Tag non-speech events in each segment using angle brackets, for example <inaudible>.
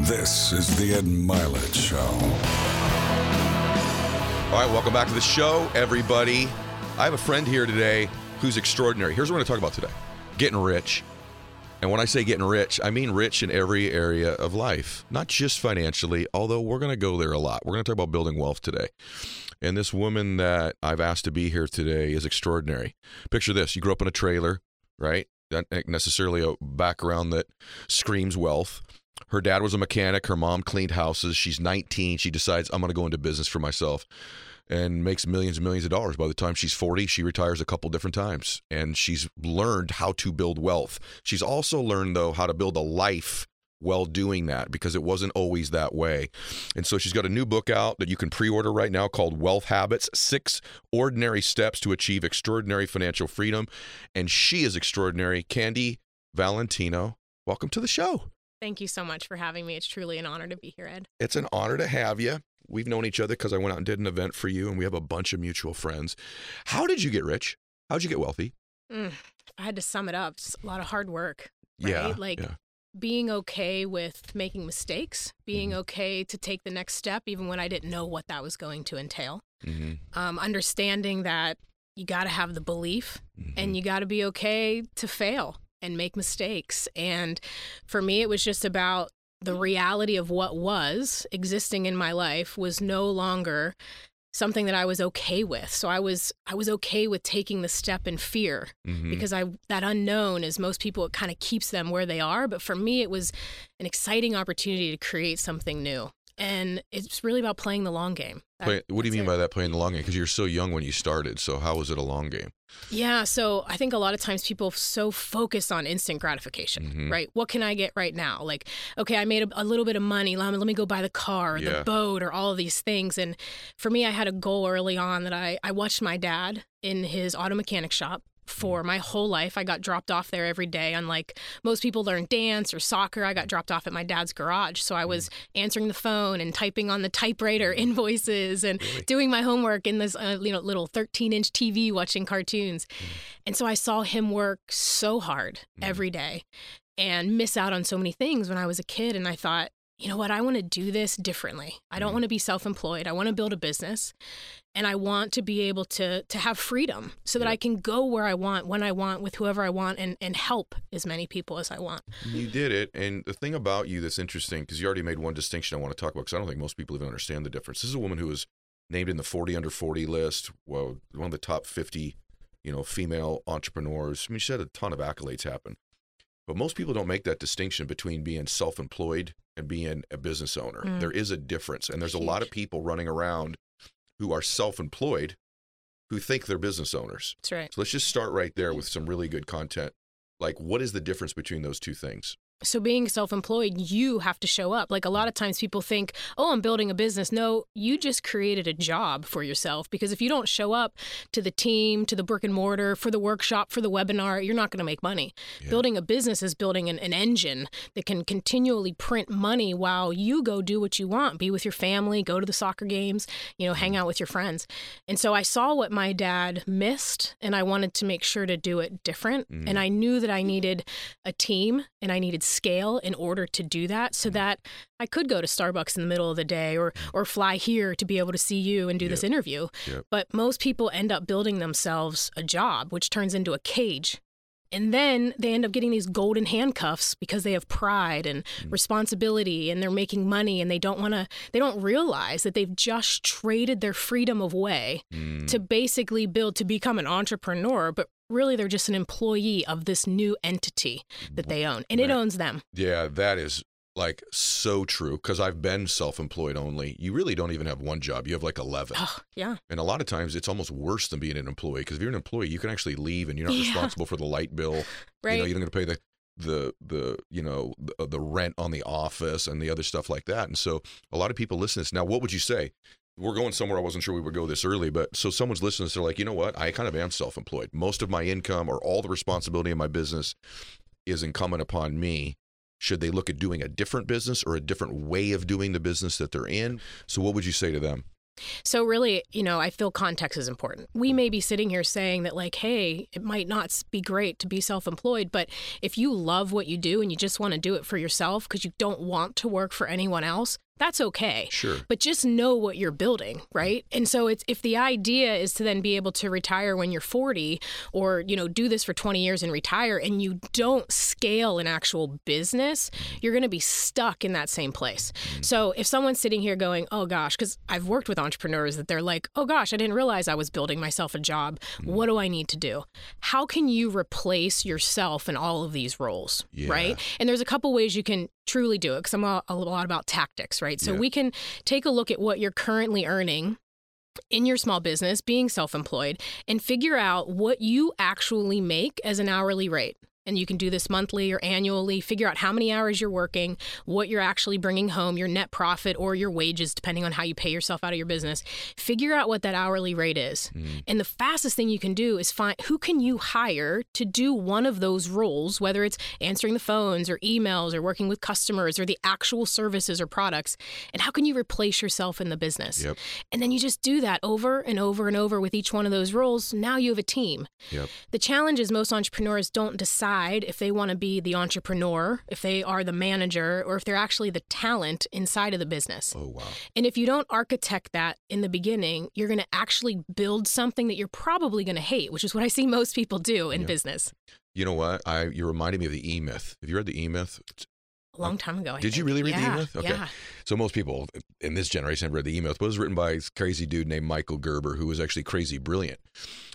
This is the Ed Mylett Show. All right, welcome back to the show, everybody. I have a friend here today who's extraordinary. Here's what we're going to talk about today getting rich. And when I say getting rich, I mean rich in every area of life, not just financially, although we're going to go there a lot. We're going to talk about building wealth today. And this woman that I've asked to be here today is extraordinary. Picture this you grew up in a trailer, right? Not necessarily a background that screams wealth. Her dad was a mechanic. Her mom cleaned houses. She's 19. She decides, I'm going to go into business for myself and makes millions and millions of dollars. By the time she's 40, she retires a couple different times and she's learned how to build wealth. She's also learned, though, how to build a life while doing that because it wasn't always that way. And so she's got a new book out that you can pre order right now called Wealth Habits Six Ordinary Steps to Achieve Extraordinary Financial Freedom. And she is extraordinary. Candy Valentino, welcome to the show. Thank you so much for having me. It's truly an honor to be here, Ed. It's an honor to have you. We've known each other because I went out and did an event for you, and we have a bunch of mutual friends. How did you get rich? How'd you get wealthy? Mm, I had to sum it up. It's a lot of hard work. Right? Yeah. Like yeah. being okay with making mistakes, being Mhm. okay to take the next step, even when I didn't know what that was going to entail. Mhm. Um, understanding that you got to have the belief Mhm. and you got to be okay to fail and make mistakes. And for me, it was just about the reality of what was existing in my life was no longer something that I was okay with. So I was I was okay with taking the step in fear Mhm. because I that unknown as most people it kind of keeps them where they are, but for me it was an exciting opportunity to create something new. And it's really about playing the long game. That- Play, what do you mean it. by that playing the long game? Because you're so young when you started. So how was it a long game? Yeah, so I think a lot of times people so focus on instant gratification, Mhm. right? What can I get right now? Like, okay, I made a, a little bit of money. Let me, let me go buy the car, or Yeah. the boat, or all of these things. And for me, I had a goal early on that I, I watched my dad in his auto mechanic shop for my whole life. I got dropped off there every day. Unlike most people learn dance or soccer, I got dropped off at my dad's garage. So I hmm. was answering the phone and typing on the typewriter hmm. invoices and doing my homework in this uh, you know little 13 inch TV watching cartoons. Hmm. And so I saw him work so hard every day and miss out on so many things when I was a kid. And I thought, you know what? I want to do this differently. I don't mm. want to be self employed. I want to build a business and I want to be able to to have freedom so that Yeah. I can go where I want, when I want, with whoever I want and, and help as many people as I want. You did it. And the thing about you that's interesting, because you already made one distinction I want to talk about, because I don't think most people even understand the difference. This is a woman who was named in the 40 under 40 list, well, one of the top 50, you know, female entrepreneurs. I mean, she had a ton of accolades happen. But most people don't make that distinction between being self employed and being a business owner. Mm. There is a difference. And there's a lot of people running around who are self employed who think they're business owners. That's right. So let's just start right there with some really good content. Like, what is the difference between those two things? So being self-employed you have to show up. Like a lot of times people think oh i'm building a business. No you just created a job for yourself because if you don't show up to the team to the brick and mortar for the workshop for the webinar you're not going to make money. Yeah. building a business is building an, an engine that can continually print money while you go do what you want. Be with your family go to the soccer games you know hang out with your friends. And so i saw what my dad missed and i wanted to make sure to do it different. Mhm. and i knew that i needed a team and I needed scale in order to do that so that I could go to Starbucks in the middle of the day or or fly here to be able to see you and do this interview. Yep. But most people end up building themselves a job which turns into a cage. And then they end up getting these golden handcuffs because they have pride and responsibility and they're making money and they don't want to they don't realize that they've just traded their freedom away Mm. to basically build to become an entrepreneur, but really they're just an employee of this new entity that they own, and it owns them. Yeah, that is like so true because I've been self employed only. You really don't even have one job, you have like 11. Oh, yeah, And a lot of times it's almost worse than being an employee because if you're an employee, you can actually leave and you're not Yeah. responsible for the light bill. right. <laughs> You know, you're not going to pay the the the you know the, uh, the rent on the office and the other stuff like that. And so a lot of people listen to this. Now, what would you say? We're going somewhere I wasn't sure we would go this early, but so someone's listening they're like, you know what? I kind of am self employed. Most of my income or all the responsibility of my business is incumbent upon me. Should they look at doing a different business or a different way of doing the business that they're in? So, what would you say to them? So, really, you know, I feel context is important. We may be sitting here saying that, like, hey, it might not be great to be self employed, but if you love what you do and you just want to do it for yourself because you don't want to work for anyone else, that's okay. Sure. But just know what you're building, right? And so it's if the idea is to then be able to retire when you're 40 or, you know, do this for 20 years and retire and you don't scale an actual business, you're going to be stuck in that same place. Mm-hmm. So if someone's sitting here going, "Oh gosh," cuz I've worked with entrepreneurs that they're like, "Oh gosh, I didn't realize I was building myself a job. Mm-hmm. What do I need to do?" How can you replace yourself in all of these roles, Yeah. right? And there's a couple ways you can truly do it because I'm a, a lot about tactics, right? So Yeah. we can take a look at what you're currently earning in your small business, being self employed, and figure out what you actually make as an hourly rate. And you can do this monthly or annually. Figure out how many hours you're working, what you're actually bringing home, your net profit or your wages, depending on how you pay yourself out of your business. Figure out what that hourly rate is. Mm. And the fastest thing you can do is find who can you hire to do one of those roles, whether it's answering the phones or emails or working with customers or the actual services or products, and how can you replace yourself in the business? Yep. And then you just do that over and over and over with each one of those roles. Now you have a team. Yep. The challenge is most entrepreneurs don't decide if they want to be the entrepreneur, if they are the manager, or if they're actually the talent inside of the business. Oh wow. And if you don't architect that in the beginning, you're going to actually build something that you're probably going to hate, which is what I see most people do in Yeah. business. You know what? I you reminded me of the E Myth. Have you read the E Myth? A long time ago. I Did you really read the yeah, E-Myth? Okay. Yeah. So most people in this generation have read the E Myth, but it was written by this crazy dude named Michael Gerber, who was actually crazy brilliant.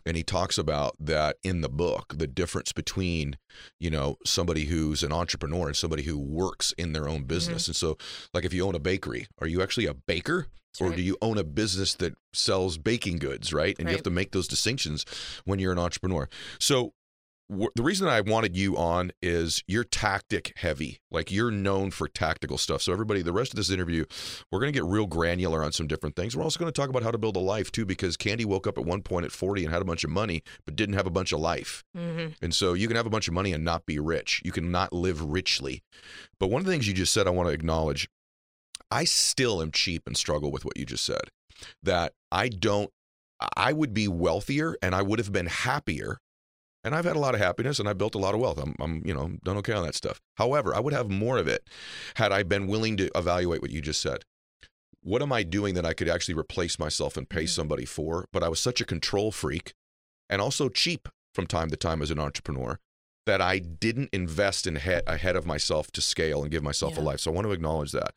And he talks about that in the book, the difference between, you know, somebody who's an entrepreneur and somebody who works in their own mm-hmm. business. And so, like, if you own a bakery, are you actually a baker? That's Or right. do you own a business that sells baking goods, right? And you have to make those distinctions when you're an entrepreneur. So, the reason I wanted you on is you're tactic heavy. Like you're known for tactical stuff. So everybody, the rest of this interview, we're going to get real granular on some different things. We're also going to talk about how to build a life too, because Candy woke up at one point at 40 and had a bunch of money, but didn't have a bunch of life. hmm And so you can have a bunch of money and not be rich. You can not live richly. But one of the things you just said, I want to acknowledge. I still am cheap and struggle with what you just said. That I don't. I would be wealthier and I would have been happier. And I've had a lot of happiness and I built a lot of wealth. I'm, I'm, you know, done okay on that stuff. However, I would have more of it had I been willing to evaluate what you just said. What am I doing that I could actually replace myself and pay somebody for? But I was such a control freak and also cheap from time to time as an entrepreneur that I didn't invest in he- ahead of myself to scale and give myself a life. So I want to acknowledge that.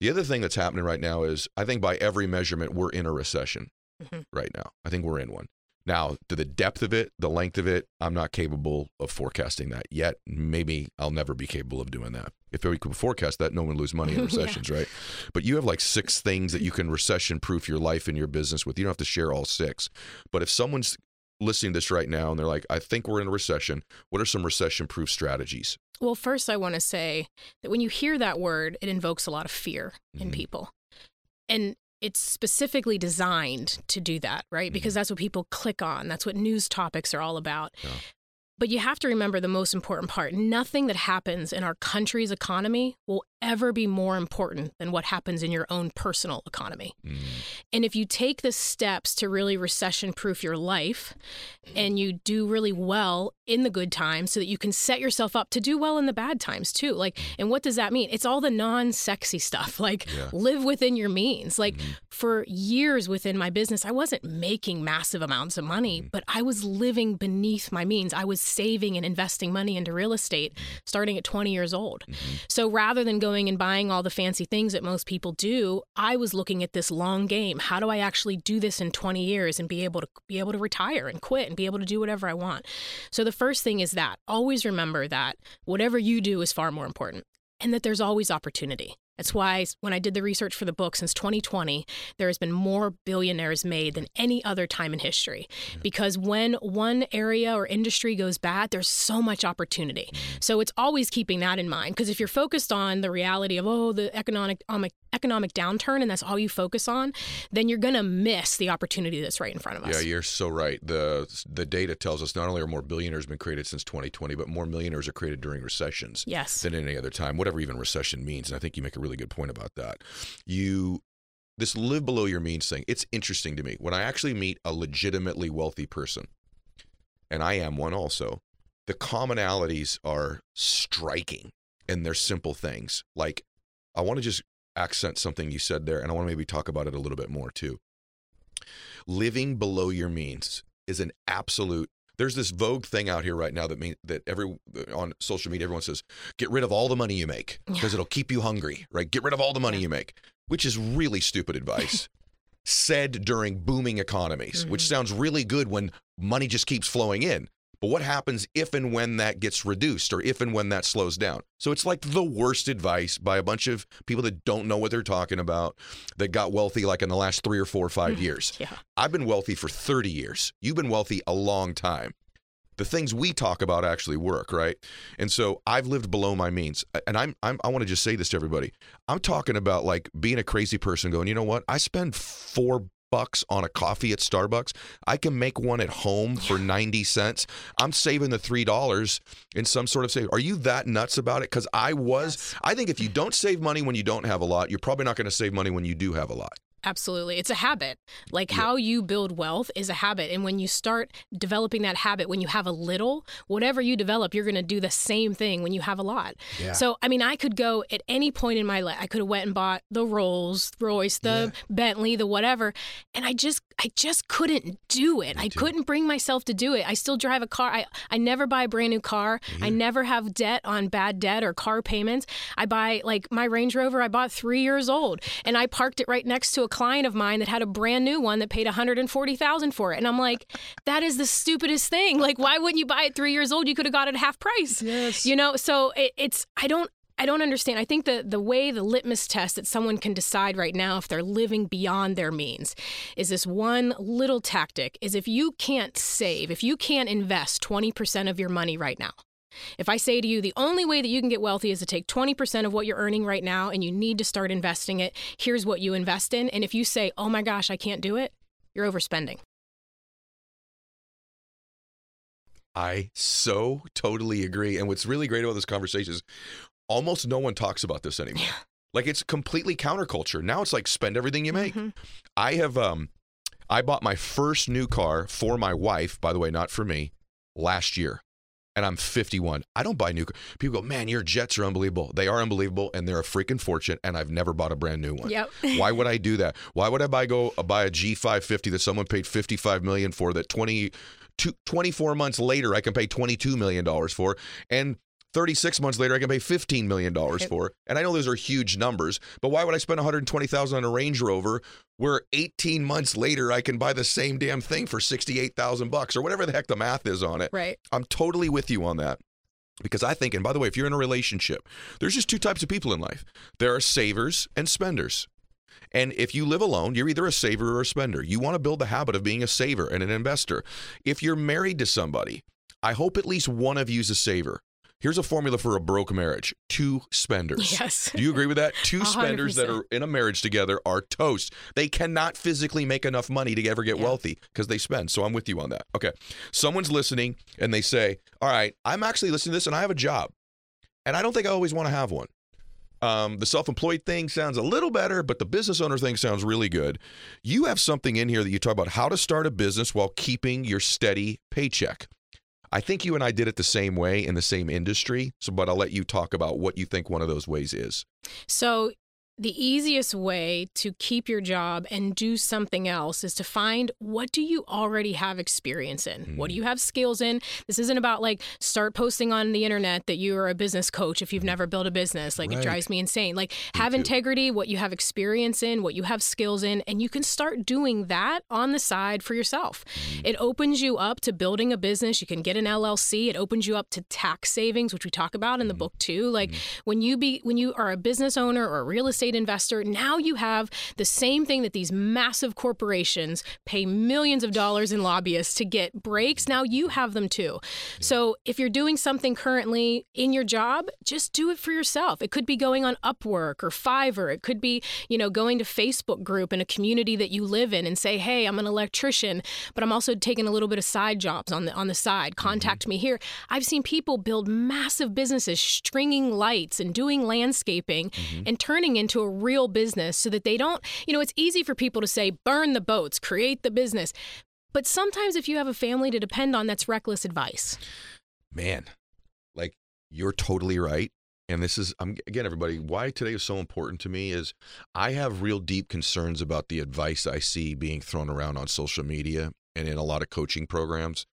The other thing that's happening right now is I think by every measurement, we're in a recession Mhm. right now. I think we're in one. Now, to the depth of it, the length of it, I'm not capable of forecasting that yet. Maybe I'll never be capable of doing that. If we could forecast that, no one would lose money in <laughs> Yeah. recessions, right? But you have like six things that you can recession proof your life and your business with. You don't have to share all six. But if someone's listening to this right now and they're like, I think we're in a recession, what are some recession proof strategies? Well, first, I want to say that when you hear that word, it invokes a lot of fear in Mhm. people. And it's specifically designed to do that, right? Mm-hmm. Because that's what people click on. That's what news topics are all about. Yeah. But you have to remember the most important part nothing that happens in our country's economy will ever be more important than what happens in your own personal economy. Mm, And if you take the steps to really recession proof your life and you do really well in the good times so that you can set yourself up to do well in the bad times too. Like, and what does that mean? It's all the non sexy stuff, <laughs> like Yeah. live within your means. Like, Mhm. for years within my business, I wasn't making massive amounts of money, but I was living beneath my means. I was saving and investing money into real estate starting at 20 years old. So rather than going and buying all the fancy things that most people do, I was looking at this long game. How do I actually do this in 20 years and be able to be able to retire and quit and be able to do whatever I want? So the first thing is that always remember that whatever you do is far more important and that there's always opportunity. That's why when I did the research for the book since 2020, there has been more billionaires made than any other time in history. Because when one area or industry goes bad, there's so much opportunity. So it's always keeping that in mind. Because if you're focused on the reality of, oh, the economic, um, economic downturn, and that's all you focus on, then you're going to miss the opportunity that's right in front of us. Yeah, you're so right. The the data tells us not only are more billionaires been created since 2020, but more millionaires are created during recessions yes. than any other time, whatever even recession means. And I think you make a really good point about that. You this live below your means thing, it's interesting to me. When I actually meet a legitimately wealthy person, and I am one also, the commonalities are striking and they're simple things. Like, I want to just accent something you said there, and I want to maybe talk about it a little bit more too. Living below your means is an absolute there's this vogue thing out here right now that mean that every on social media everyone says get rid of all the money you make because Yeah. it'll keep you hungry right get rid of all the money Yeah. you make which is really stupid advice <laughs> said during booming economies which Mhm. sounds really good when money just keeps flowing in but what happens if and when that gets reduced or if and when that slows down so it's like the worst advice by a bunch of people that don't know what they're talking about that got wealthy like in the last three or four or five mm-hmm. years Yeah. I've been wealthy for 30 years. You've been wealthy a long time. The things we talk about actually work, right? And so I've lived below my means. And I'm, I'm I want to just say this to everybody. I'm talking about like being a crazy person going, you know what? I spend 4 bucks on a coffee at Starbucks. I can make one at home for 90 cents. I'm saving the $3 in some sort of save. Are you that nuts about it? Cuz I was I think if you don't save money when you don't have a lot, you're probably not going to save money when you do have a lot. Absolutely. It's a habit. Like how you build wealth is a habit. And when you start developing that habit, when you have a little, whatever you develop, you're going to do the same thing when you have a lot. Yeah. So, I mean, I could go at any point in my life, I could have went and bought the Rolls Royce, the Bentley, the whatever. And I just, I just couldn't do it. I too. couldn't bring myself to do it. I still drive a car. I, I never buy a brand new car. I never have debt on bad debt or car payments. I buy like my Range Rover, I bought three years old and I parked it right next to a client of mine that had a brand new one that paid 140000 for it. And I'm like, that is the stupidest thing. Like, why wouldn't you buy it three years old? You could have got it half price. Yes. You know, so it, it's, I don't, I don't understand. I think the the way the litmus test that someone can decide right now if they're living beyond their means is this one little tactic is if you can't save, if you can't invest 20% of your money right now. If I say to you the only way that you can get wealthy is to take 20% of what you're earning right now and you need to start investing it, here's what you invest in and if you say, "Oh my gosh, I can't do it," you're overspending. I so totally agree. And what's really great about this conversation is almost no one talks about this anymore. Like it's completely counterculture. Now it's like spend everything you make. Mhm. I have um I bought my first new car for my wife, by the way, not for me, last year. And I'm 51. I don't buy new car. People go, "Man, your jets are unbelievable." They are unbelievable and they're a freaking fortune and I've never bought a brand new one. Yep. <laughs> Why would I do that? Why would I buy go uh, buy a G550 that someone paid 55 million for that 20 two, 24 months later I can pay 22 million dollars for and 36 months later I can pay 15 million dollars for. And I know those are huge numbers, but why would I spend 120,000 on a Range Rover where 18 months later I can buy the same damn thing for 68,000 bucks or whatever the heck the math is on it? Right. I'm totally with you on that. Because I think, and by the way, if you're in a relationship, there's just two types of people in life there are savers and spenders. And if you live alone, you're either a saver or a spender. You want to build the habit of being a saver and an investor. If you're married to somebody, I hope at least one of you is a saver. Here's a formula for a broke marriage two spenders. Yes. Do you agree with that? Two <laughs> spenders that are in a marriage together are toast. They cannot physically make enough money to ever get Yeah. wealthy because they spend. So I'm with you on that. Okay. Someone's listening and they say, All right, I'm actually listening to this and I have a job. And I don't think I always want to have one. Um, the self employed thing sounds a little better, but the business owner thing sounds really good. You have something in here that you talk about how to start a business while keeping your steady paycheck. I think you and I did it the same way in the same industry. So, but I'll let you talk about what you think one of those ways is. So, the easiest way to keep your job and do something else is to find what do you already have experience in? What do hmm. you have skills in? This isn't about like start posting on the internet that you are a business coach if you've hmm. never built a business. Like Right. it drives me insane. Like have too. integrity, what you have experience in, what you have skills in, and you can start doing that on the side for yourself. Hmm. It opens you up to building a business. You can get an LLC. It opens you up to tax savings, which we talk about in the book too. Like when you be when you are a business owner or a real estate investor, now you have the same thing that these massive corporations pay millions of dollars in lobbyists to get breaks. Now you have them too. So if you're doing something currently in your job, just do it for yourself. It could be going on Upwork or Fiverr. It could be, you know, going to Facebook group in a community that you live in and say, "Hey, I'm an electrician, but I'm also taking a little bit of side jobs on the on the side. Mm-hmm. Contact me here." I've seen people build massive businesses stringing lights and doing landscaping mm-hmm. and turning into into a real business so that they don't, you know, it's easy for people to say, burn the boats, create the business. But sometimes if you have a family to depend on, that's reckless advice. Man, like you're totally right. And this is, I'm, again, everybody, why today is so important to me is I have real deep concerns about the advice I see being thrown around on social media and in a lot of coaching programs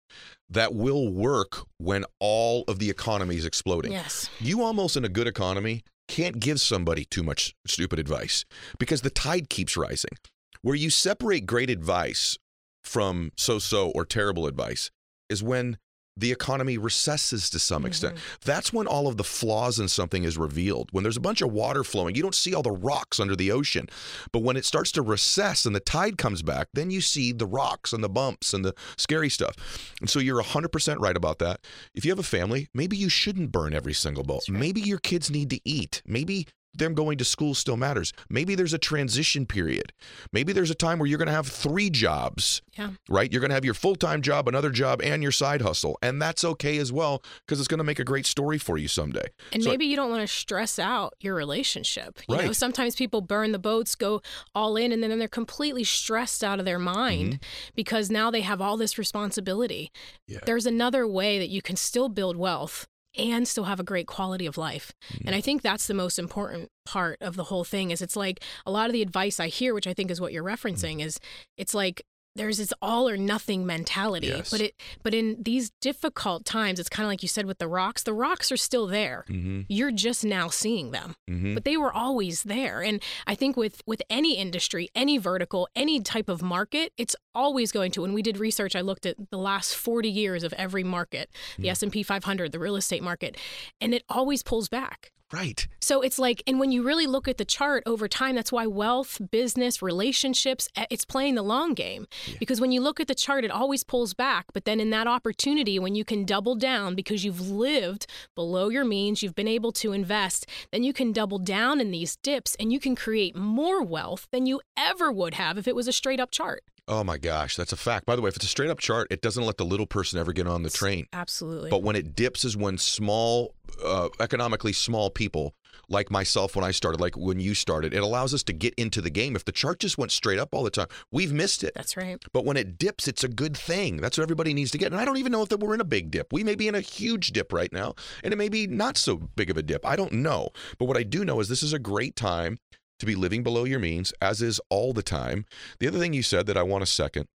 that will work when all of the economy is exploding. Yes. You almost in a good economy can't give somebody too much stupid advice because the tide keeps rising. Where you separate great advice from so so or terrible advice is when the economy recesses to some mm-hmm. extent. That's when all of the flaws in something is revealed. When there's a bunch of water flowing, you don't see all the rocks under the ocean. But when it starts to recess and the tide comes back, then you see the rocks and the bumps and the scary stuff. And so you're 100% right about that. If you have a family, maybe you shouldn't burn every single boat. Maybe your kids need to eat. Maybe them going to school still matters. Maybe there's a transition period. Maybe there's a time where you're going to have three jobs, Yeah. right? You're going to have your full time job, another job, and your side hustle. And that's okay as well because it's going to make a great story for you someday. And So- maybe you don't want to stress out your relationship. You know, Right. sometimes people burn the boats, go all in, and then they're completely stressed out of their mind because now they have all this responsibility. Mm-hmm. Yeah. There's another way that you can still build wealth and still have a great quality of life. Mm-hmm. And I think that's the most important part of the whole thing is it's like a lot of the advice I hear, which I think is what you're referencing, is it's like there's this all or nothing mentality. Yes. But it but in these difficult times, it's kind of like you said with the rocks, the rocks are still there. Mm-hmm. You're just now seeing them Mm-hmm. but they were always there and i think with with any industry any vertical any type of market it's always going to when we did research i looked at the last 40 years of every market the s&p 500 the real estate market and it always pulls back Right. so it's like and when you really look at the chart over time that's why wealth business relationships eh, it's playing the long game. Because when you look at the chart it always pulls back but then in that opportunity when you can double down because you've lived below your means you've been able to invest then you can double down in these dips and you can create more wealth than you ever would have if it was a straight up chart Oh my gosh, that's a fact. By the way, if it's a straight up chart, it doesn't let the little person ever get on the train. absolutely But when it dips is when small, uh, economically small people like myself when I started, like when you started, it allows us to get into the game. If the chart just went straight up all the time, we've missed it. that's right But when it dips, it's a good thing. That's what everybody needs to get. And I don't even know if that we're in a big dip. We may be in a huge dip right now, and it may be not so big of a dip. I don't know. But what I do know is this is a great time to be living below your means, as is all the time. The other thing you said that I want to second,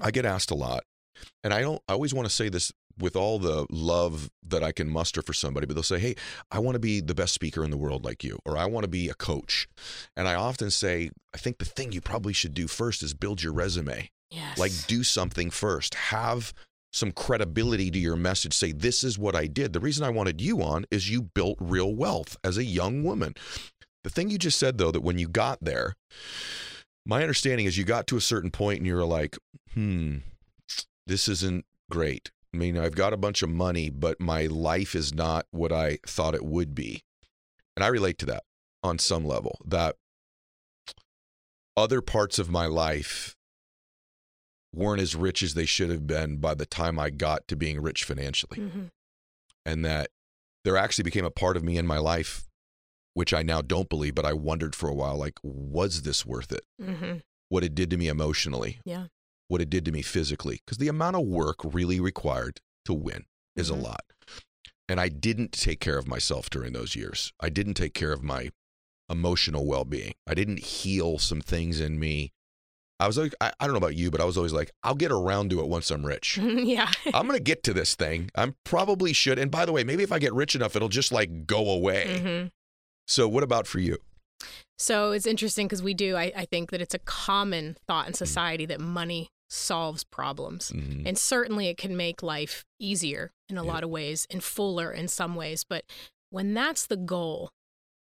I get asked a lot, and I don't. I always want to say this with all the love that I can muster for somebody, but they'll say, "Hey, I want to be the best speaker in the world like you, or I want to be a coach." And I often say, I think the thing you probably should do first is build your resume. yes Like, do something first. Have some credibility to your message. Say, this is what I did. The reason I wanted you on is you built real wealth as a young woman. The thing you just said, though, that when you got there, my understanding is you got to a certain point and you're like, hmm, this isn't great. I mean, I've got a bunch of money, but my life is not what I thought it would be. And I relate to that on some level, that other parts of my life weren't as rich as they should have been by the time I got to being rich financially. Mhm. And that there actually became a part of me in my life, which I now don't believe, but I wondered for a while like, was this worth it? Mhm. What it did to me emotionally, yeah what it did to me physically. Because the amount of work really required to win is Mhm. a lot. And I didn't take care of myself during those years. I didn't take care of my emotional well being. I didn't heal some things in me. I was like, I, I don't know about you, but I was always like, I'll get around to it once I'm rich. <laughs> yeah I'm going to get to this thing. I'm probably should. And by the way, maybe if I get rich enough, it'll just like go away. Mhm. So, what about for you? So it's interesting because we do, I, I think that it's a common thought in society that money solves problems. Mhm. And certainly it can make life easier in a Yeah. lot of ways and fuller in some ways. But when that's the goal,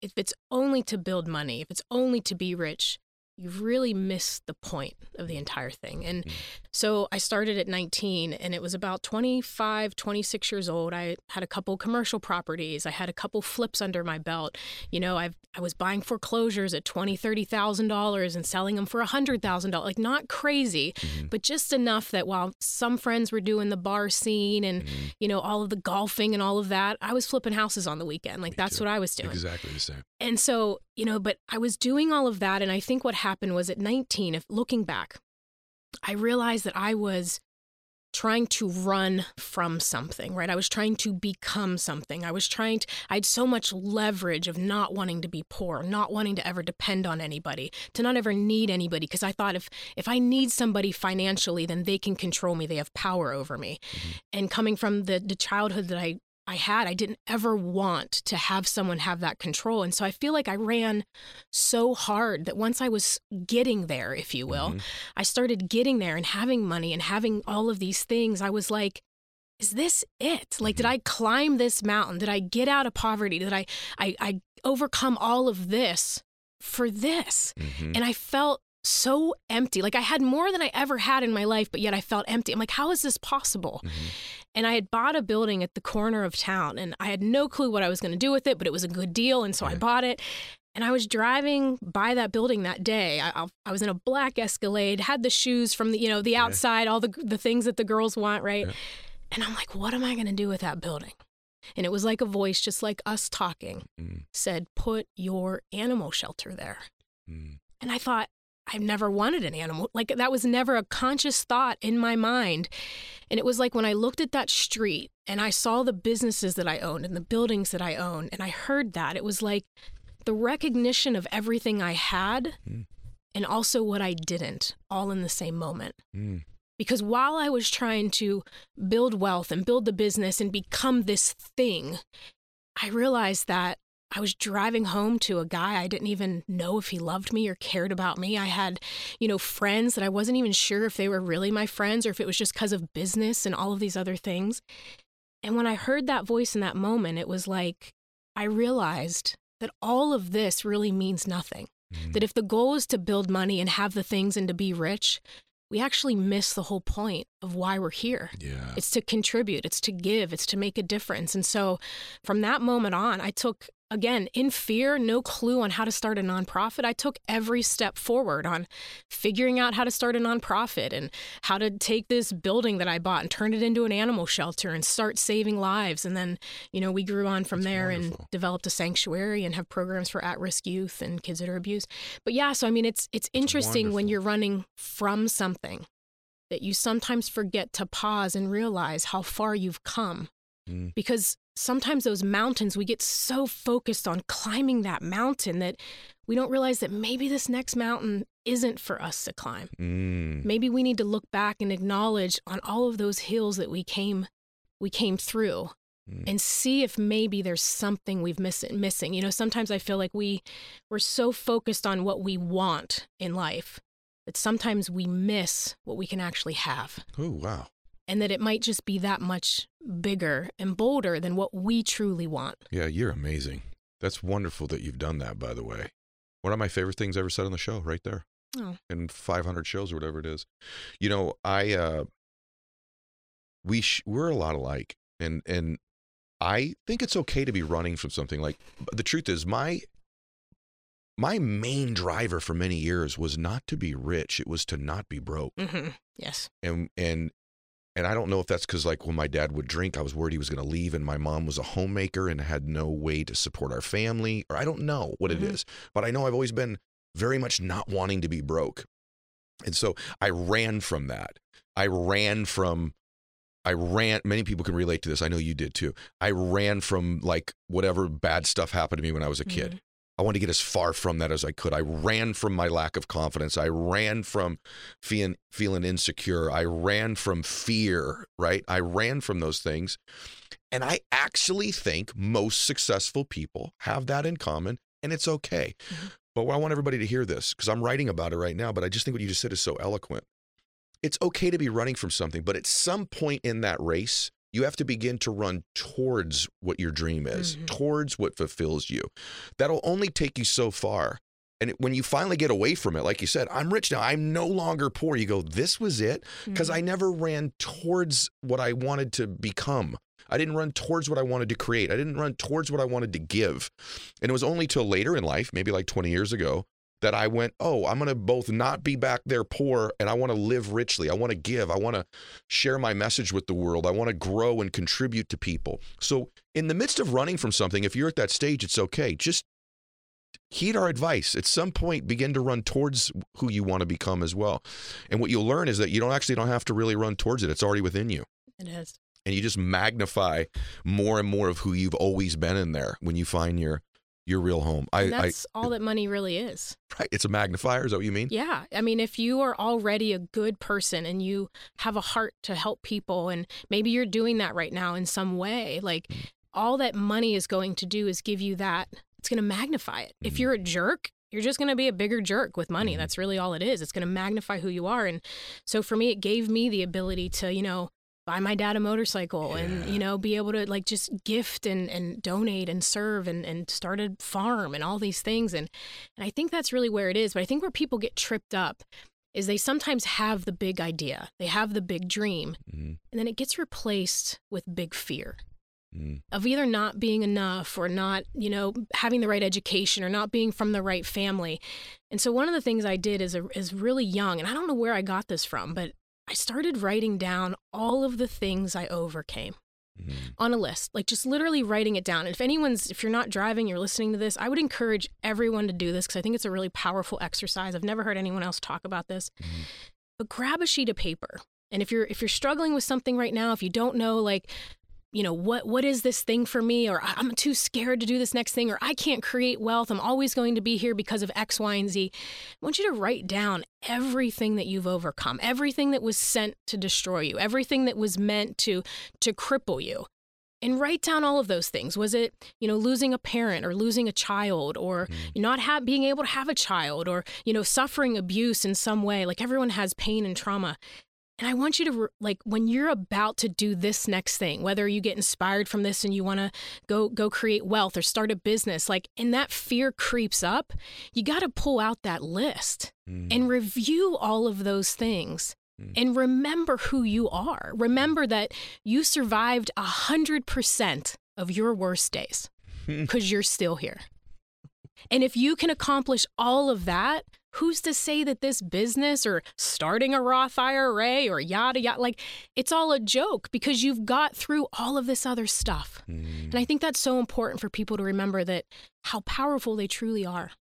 if it's only to build money, if it's only to be rich, you've really missed the point of the entire thing. And Mm. so I started at 19 and it was about 25, 26 years old. I had a couple commercial properties. I had a couple flips under my belt. You know, I've I was buying foreclosures at twenty, thirty thousand dollars and selling them for a hundred thousand dollars. Like not crazy, Mm-hmm. but just enough that while some friends were doing the bar scene and Mm-hmm. you know all of the golfing and all of that, I was flipping houses on the weekend. Like Me that's too. what I was doing. Exactly the same. And so, you know, but I was doing all of that. And I think what happened was at 19, if looking back, I realized that I was trying to run from something, right? I was trying to become something. I was trying to, I had so much leverage of not wanting to be poor, not wanting to ever depend on anybody, to not ever need anybody. Cause I thought if, if I need somebody financially, then they can control me. They have power over me. Mm-hmm. And coming from the, the childhood that I I had. I didn't ever want to have someone have that control. And so I feel like I ran so hard that once I was getting there, if you will, Mhm. I started getting there and having money and having all of these things. I was like, is this it? Like, did I climb this mountain? Did I get out of poverty? Did I, I, I overcome all of this for this? Mhm. And I felt so empty. Like I had more than I ever had in my life, but yet I felt empty. I'm like, how is this possible? Mhm. And I had bought a building at the corner of town and I had no clue what I was going to do with it, but it was a good deal. And so I bought it. And I was driving by that building that day. I, I- was in a black Escalade, had the shoes from the, you know, the Yeah. outside, all the, the things that the girls want, right? Yeah. And I'm like, what am I going to do with that building? And it was like a voice, just like us talking, Mm, said, put your animal shelter there. mm, And I thought, I've never wanted an animal. Like that was never a conscious thought in my mind. And it was like when I looked at that street and I saw the businesses that I owned and the buildings that I owned, and I heard that, it was like the recognition of everything I had Mm. and also what I didn't, all in the same moment. mm. Because while I was trying to build wealth and build the business and become this thing, I realized that I was driving home to a guy I didn't even know if he loved me or cared about me. I had, you know, friends that I wasn't even sure if they were really my friends or if it was just because of business and all of these other things. And when I heard that voice in that moment, it was like I realized that all of this really means nothing. Mm. That if the goal is to build money and have the things and to be rich, we actually miss the whole point of why we're here. Yeah. It's to contribute, it's to give, it's to make a difference. And so from that moment on, I took, again, in fear, no clue on how to start a nonprofit. I took every step forward on figuring out how to start a nonprofit and how to take this building that I bought and turn it into an animal shelter and start saving lives. And then, you know, we grew on from That's there wonderful. and developed a sanctuary and have programs for at-risk youth and kids that are abused. But yeah, so I mean, it's it's interesting when you're running from something that you sometimes forget to pause and realize how far you've come. Mm. Because sometimes those mountains, we get so focused on climbing that mountain that we don't realize that maybe this next mountain isn't for us to climb. Mm. Maybe we need to look back and acknowledge on all of those hills that we came we came through Mm. and see if maybe there's something we've miss- missing. You know, sometimes I feel like we we're so focused on what we want in life that sometimes we miss what we can actually have Oh wow. And that it might just be that much bigger and bolder than what we truly want. Yeah, you're amazing. That's wonderful that you've done that. By the way, one of my favorite things ever said on the show, right there, Oh. in 500 shows or whatever it is. You know, I uh, we sh- we're a lot alike, and and I think it's okay to be running from something. Like the truth is, my my main driver for many years was not to be rich; it was to not be broke. Mm-hmm. Yes. and and and I don't know if that's because like when my dad would drink, I was worried he was going to leave, and my mom was a homemaker and had no way to support our family, or I don't know what it Mhm. is, but I know I've always been very much not wanting to be broke, and so I ran from that. I ran from. I ran. Many people can relate to this. I know you did too. I ran from like whatever bad stuff happened to me when I was a kid. Mhm. I wanted to get as far from that as I could. I ran from my lack of confidence. I ran from feeling feeling insecure. I ran from fear, right? I ran from those things. And I actually think most successful people have that in common and it's okay. Mhm. But I want everybody to hear this because I'm writing about it right now, but I just think what you just said is so eloquent. It's okay to be running from something, but at some point in that race, you have to begin to run towards what your dream is, Mhm. towards what fulfills you. That'll only take you so far. And when you finally get away from it, like you said, I'm rich now. I'm no longer poor. You go, this was it because I never ran towards what I wanted to become. I didn't run towards what I wanted to create. I didn't run towards what I wanted to give. And it was only till later in life, maybe like 20 years ago, that I went, oh, I'm going to both not be back there poor and I want to live richly. I want to give. I want to share my message with the world. I want to grow and contribute to people. So, in the midst of running from something, if you're at that stage, it's okay. Just heed our advice. At some point, begin to run towards who you want to become as well. And what you'll learn is that you don't actually don't have to really run towards it. It's already within you. It is. And you just magnify more and more of who you've always been in there when you find your your real home. I, And I that's all that money really is. right. It's a magnifier. Is that what you mean? Yeah. I mean, if you are already a good person and you have a heart to help people, and maybe you're doing that right now in some way, like Mm. all that money is going to do is give you that, it's going to magnify it. If Mhm. you're a jerk, you're just going to be a bigger jerk with money. Mhm. That's really all it is. It's going to magnify who you are. And so for me, it gave me the ability to, you know, buy my dad a motorcycle and, you know, be able to like just gift and, and donate and serve and, and start a farm and all these things. And, and I think that's really where it is. But I think where people get tripped up is they sometimes have the big idea, they have the big dream, Mhm. and then it gets replaced with big fear Mhm. of either not being enough or not, you know, having the right education or not being from the right family. And so one of the things I did is is really young, and I don't know where I got this from, but I started writing down all of the things I overcame Mhm. on a list, like just literally writing it down. And if anyone's, if you're not driving, you're listening to this, I would encourage everyone to do this because I think it's a really powerful exercise. I've never heard anyone else talk about this. Mhm. But grab a sheet of paper. And if you're if you're struggling with something right now, if you don't know like you know what what is this thing for me? Or i'm too scared to do this next thing or i can't create wealth. I'm always going to be here because of x y and z. I want you to write down everything that you've overcome everything that was sent to destroy you everything that was meant to to cripple you. And write down all of those things. Was it you know losing a parent or losing a child or mm. not ha- being able to have a child or you know suffering abuse in some way? Like everyone has pain and trauma and I want you to, like, when you're about to do this next thing, whether you get inspired from this and you want to go go create wealth or start a business, like, and that fear creeps up, you got to pull out that list Mhm. and review all of those things Mm. and remember who you are. Remember that you survived a hundred percent of your worst days <laughs> because you're still here. And if you can accomplish all of that, who's to say that this business or starting a Roth IRA or yada yada, like it's all a joke because you've got through all of this other stuff. Mhm. And I think that's so important for people to remember that how powerful they truly are.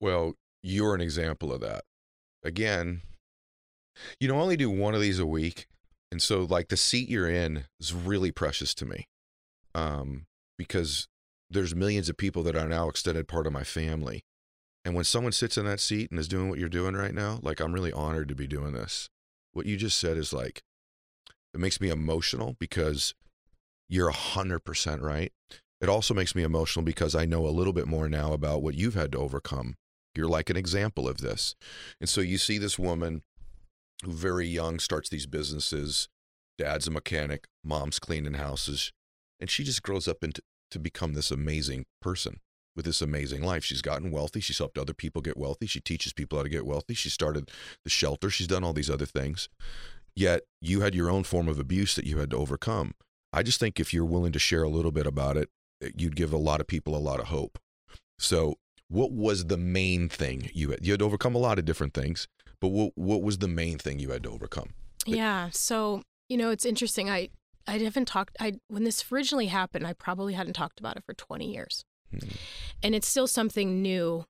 Well, you're an example of that. Again, you know, I only do one of these a week. And so like the seat you're in is really precious to me. Um, because there's millions of people that are now extended part of my family. And when someone sits in that seat and is doing what you're doing right now, like I'm really honored to be doing this. What you just said is like it makes me emotional because you're 100% right. It also makes me emotional because I know a little bit more now about what you've had to overcome. You're like an example of this. And so you see this woman who very young starts these businesses. Dad's a mechanic, mom's cleaning houses, and she just grows up into to become this amazing person with this amazing life. She's gotten wealthy. She's helped other people get wealthy. She teaches people how to get wealthy. She started the shelter. She's done all these other things. Yet you had your own form of abuse that you had to overcome. I just think if you're willing to share a little bit about it, eh, you'd give a lot of people a lot of hope. So, what was the main thing you had? You had to overcome a lot of different things, but what what was the main thing you had to overcome? Yeah. So, you know, it's interesting. I I haven't talked I when this originally happened, I probably hadn't talked about it for 20 years. Hmm. And it's still something new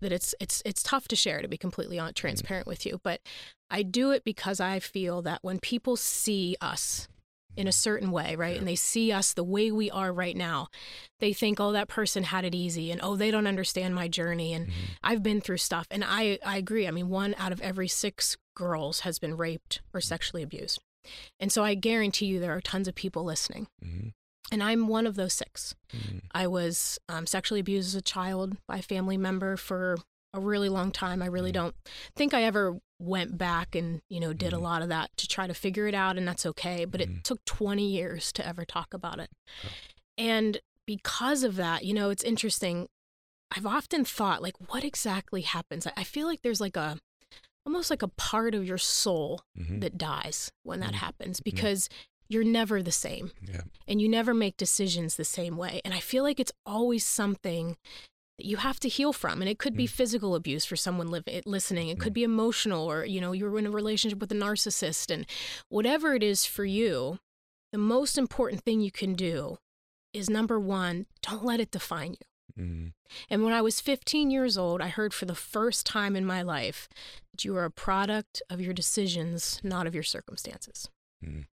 that it's it's it's tough to share to be completely transparent with you, but I do it because I feel that when people see us in a certain way, right? And they see us the way we are right now. They think, "Oh, that person had it easy." And, "Oh, they don't understand my journey." And I've been through stuff. And I I agree. I mean, one out of every 6 girls has been raped or sexually abused. And so I guarantee you there are tons of people listening. Mm-hmm. And I'm one of those 6. Mm-hmm. I was um, sexually abused as a child by a family member for a really long time. I really don't think I ever went back and you know did a Mhm. lot of that to try to figure it out, and that's okay. But it took 20 years to ever talk about it, Okay. and because of that, you know, it's interesting. I've often thought, like, what exactly happens? I, feel like there's like a almost like a part of your soul Mhm. that dies when that Mhm. happens because you're never the same Yeah. and you never make decisions the same way. And I feel like it's always something that you have to heal from. And it could be physical abuse for someone live, listening, it could be emotional, or, you know, you're in a relationship with a narcissist. And whatever it is for you, the most important thing you can do is number one, don't let it define you. Mm. And when I was 15 years old, I heard for the first time in my life that you are a product of your decisions, not of your circumstances. Mm.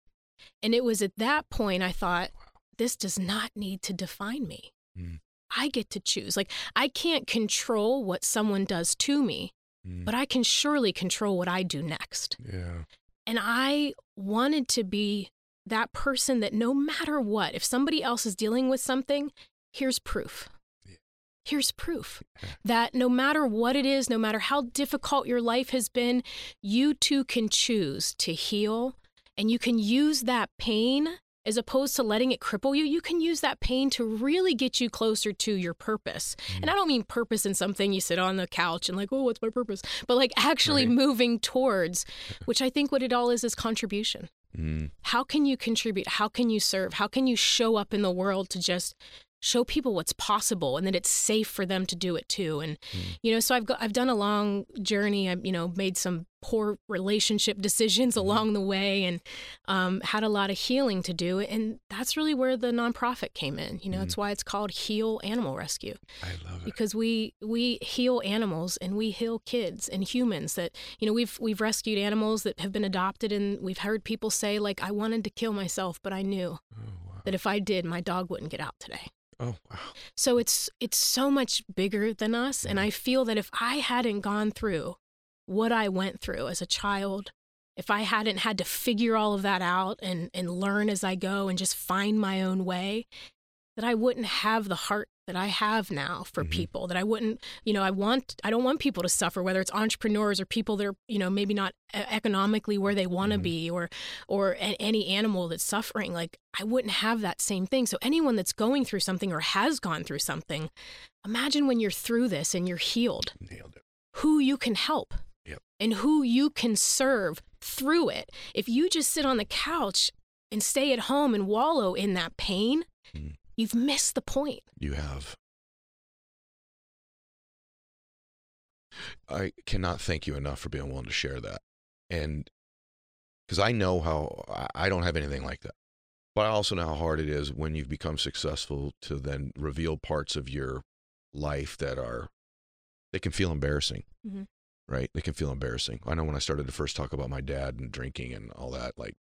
And it was at that point I thought, this does not need to define me. Mm. I get to choose. Like, I can't control what someone does to me, Mm. but I can surely control what I do next. Yeah. And I wanted to be that person that no matter what, if somebody else is dealing with something, here's proof. Yeah. Here's proof Yeah. that no matter what it is, no matter how difficult your life has been, you too can choose to heal and you can use that pain as opposed to letting it cripple you. You can use that pain to really get you closer to your purpose. And I don't mean purpose in something you sit on the couch and like, oh, what's my purpose? But like actually Right. moving towards, <laughs> which I think what it all is is contribution Mm. how can you contribute how can you serve how can you show up in the world to just show people what's possible and that it's safe for them to do it too. And hmm. you know so i've got i've done a long journey. I've you know made some poor relationship <laughs> decisions hmm. along the way and um, had a lot of healing to do. And that's really where the nonprofit came in. You know hmm. it's why it's called heal animal rescue. I love it. because we we heal animals and we heal kids and humans that you know we've we've rescued animals that have been adopted and we've heard people say like I wanted to kill myself but I knew Oh wow. that if I did my dog wouldn't get out today. Oh wow. So it's it's so much bigger than us and mm-hmm. I feel that if I hadn't gone through what I went through as a child if I hadn't had to figure all of that out and and learn as I go and just find my own way that I wouldn't have the heart that I have now for Mhm. people that I wouldn't you know I want I don't want people to suffer whether it's entrepreneurs or people that are you know maybe not economically where they want to Mhm. be or or any animal that's suffering like I wouldn't have that same thing so anyone that's going through something or has gone through something imagine when you're through this and you're healed Nailed it. who you can help Yep. and who you can serve through it. If you just sit on the couch and stay at home and wallow in that pain, Mm. You've missed the point. You have. I cannot thank you enough for being willing to share that. And because I know how I- don't have anything like that. But I also know how hard it is when you've become successful to then reveal parts of your life that are, they can feel embarrassing, Mhm. right? They can feel embarrassing. I know when I started to first talk about my dad and drinking and all that, like,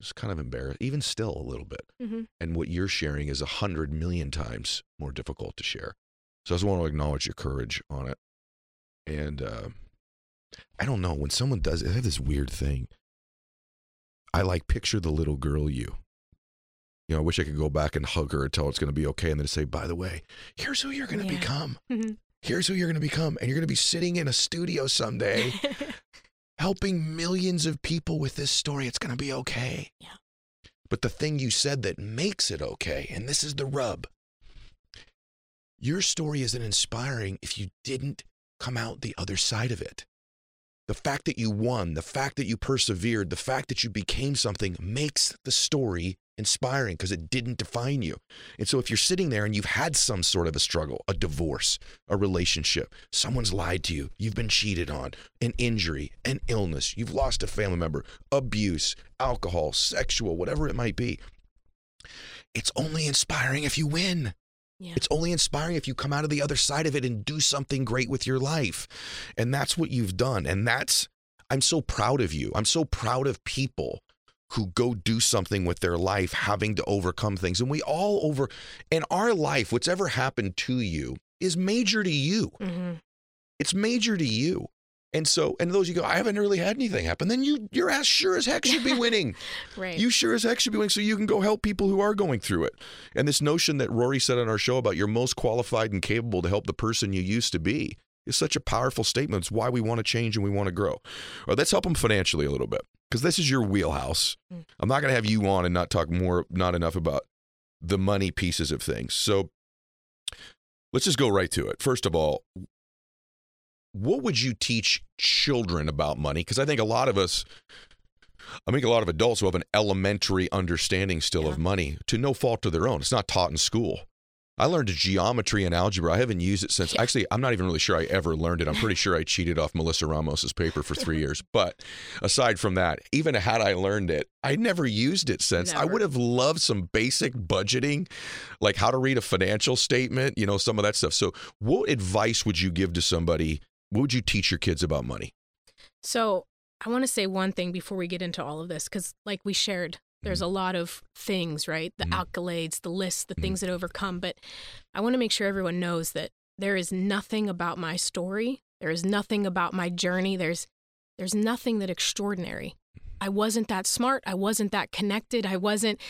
it's kind of embarrassing, even still a little bit Mm-hmm. and what you're sharing is a hundred million times more difficult to share. So I just want to acknowledge your courage on it. And uh, I don't know when someone does, I have this weird thing. I like picture the little girl you. You know, I wish I could go back and hug her and tell her it's going to be okay, and then say, by the way, here's who you're going to Yeah. become. Mhm. Here's who you're going to become, and you're going to be sitting in a studio someday <laughs> helping millions of people with this story. It's going to be okay. Yeah. But the thing you said that makes it okay, and this is the rub your story isn't inspiring if you didn't come out the other side of it. The fact that you won, the fact that you persevered, the fact that you became something makes the story inspiring because it didn't define you. And so if you're sitting there and you've had some sort of a struggle, a divorce, a relationship, someone's lied to you, you've been cheated on, an injury, an illness, you've lost a family member, abuse, alcohol, sexual, whatever it might be. It's only inspiring if you win. Yeah. It's only inspiring if you come out of the other side of it and do something great with your life. And that's what you've done. And that's, I'm so proud of you. I'm so proud of people who go do something with their life, having to overcome things. And we all over, in our life, what's ever happened to you is major to you. hmm It's major to you. And so, and those you go, I haven't really had anything happen. Then you, your ass sure as heck should be <laughs> winning. Right. You sure as heck should be winning so you can go help people who are going through it. And this notion that Rory said on our show about you're most qualified and capable to help the person you used to be is such a powerful statement. It's why we want to change and we want to grow. Right, let's help them financially a little bit because this is your wheelhouse. Mm. I'm not going to have you on and not talk more, not enough about the money pieces of things. So let's just go right to it. First of all, what would you teach children about money? Because I think a lot of us, I think a lot of adults who have an elementary understanding still Yeah. of money to no fault of their own. It's not taught in school. I learned geometry and algebra. I haven't used it since. Actually, I'm not even really sure I ever learned it. I'm pretty sure I cheated off Melissa Ramos's paper for three years. <laughs> But aside from that, even had I learned it, I never used it since. I would have loved some basic budgeting, like how to read a financial statement, you know, some of that stuff. So, what advice would you give to somebody? What would you teach your kids about money? So I want to say one thing before we get into all of this, because like we shared, there's a lot of things, right? The Mhm. accolades, the lists, the Mhm. things that overcome. But I want to make sure everyone knows that there is nothing about my story. There is nothing about my journey. There's there's nothing that extraordinary. I wasn't that smart. I wasn't that connected. I wasn't.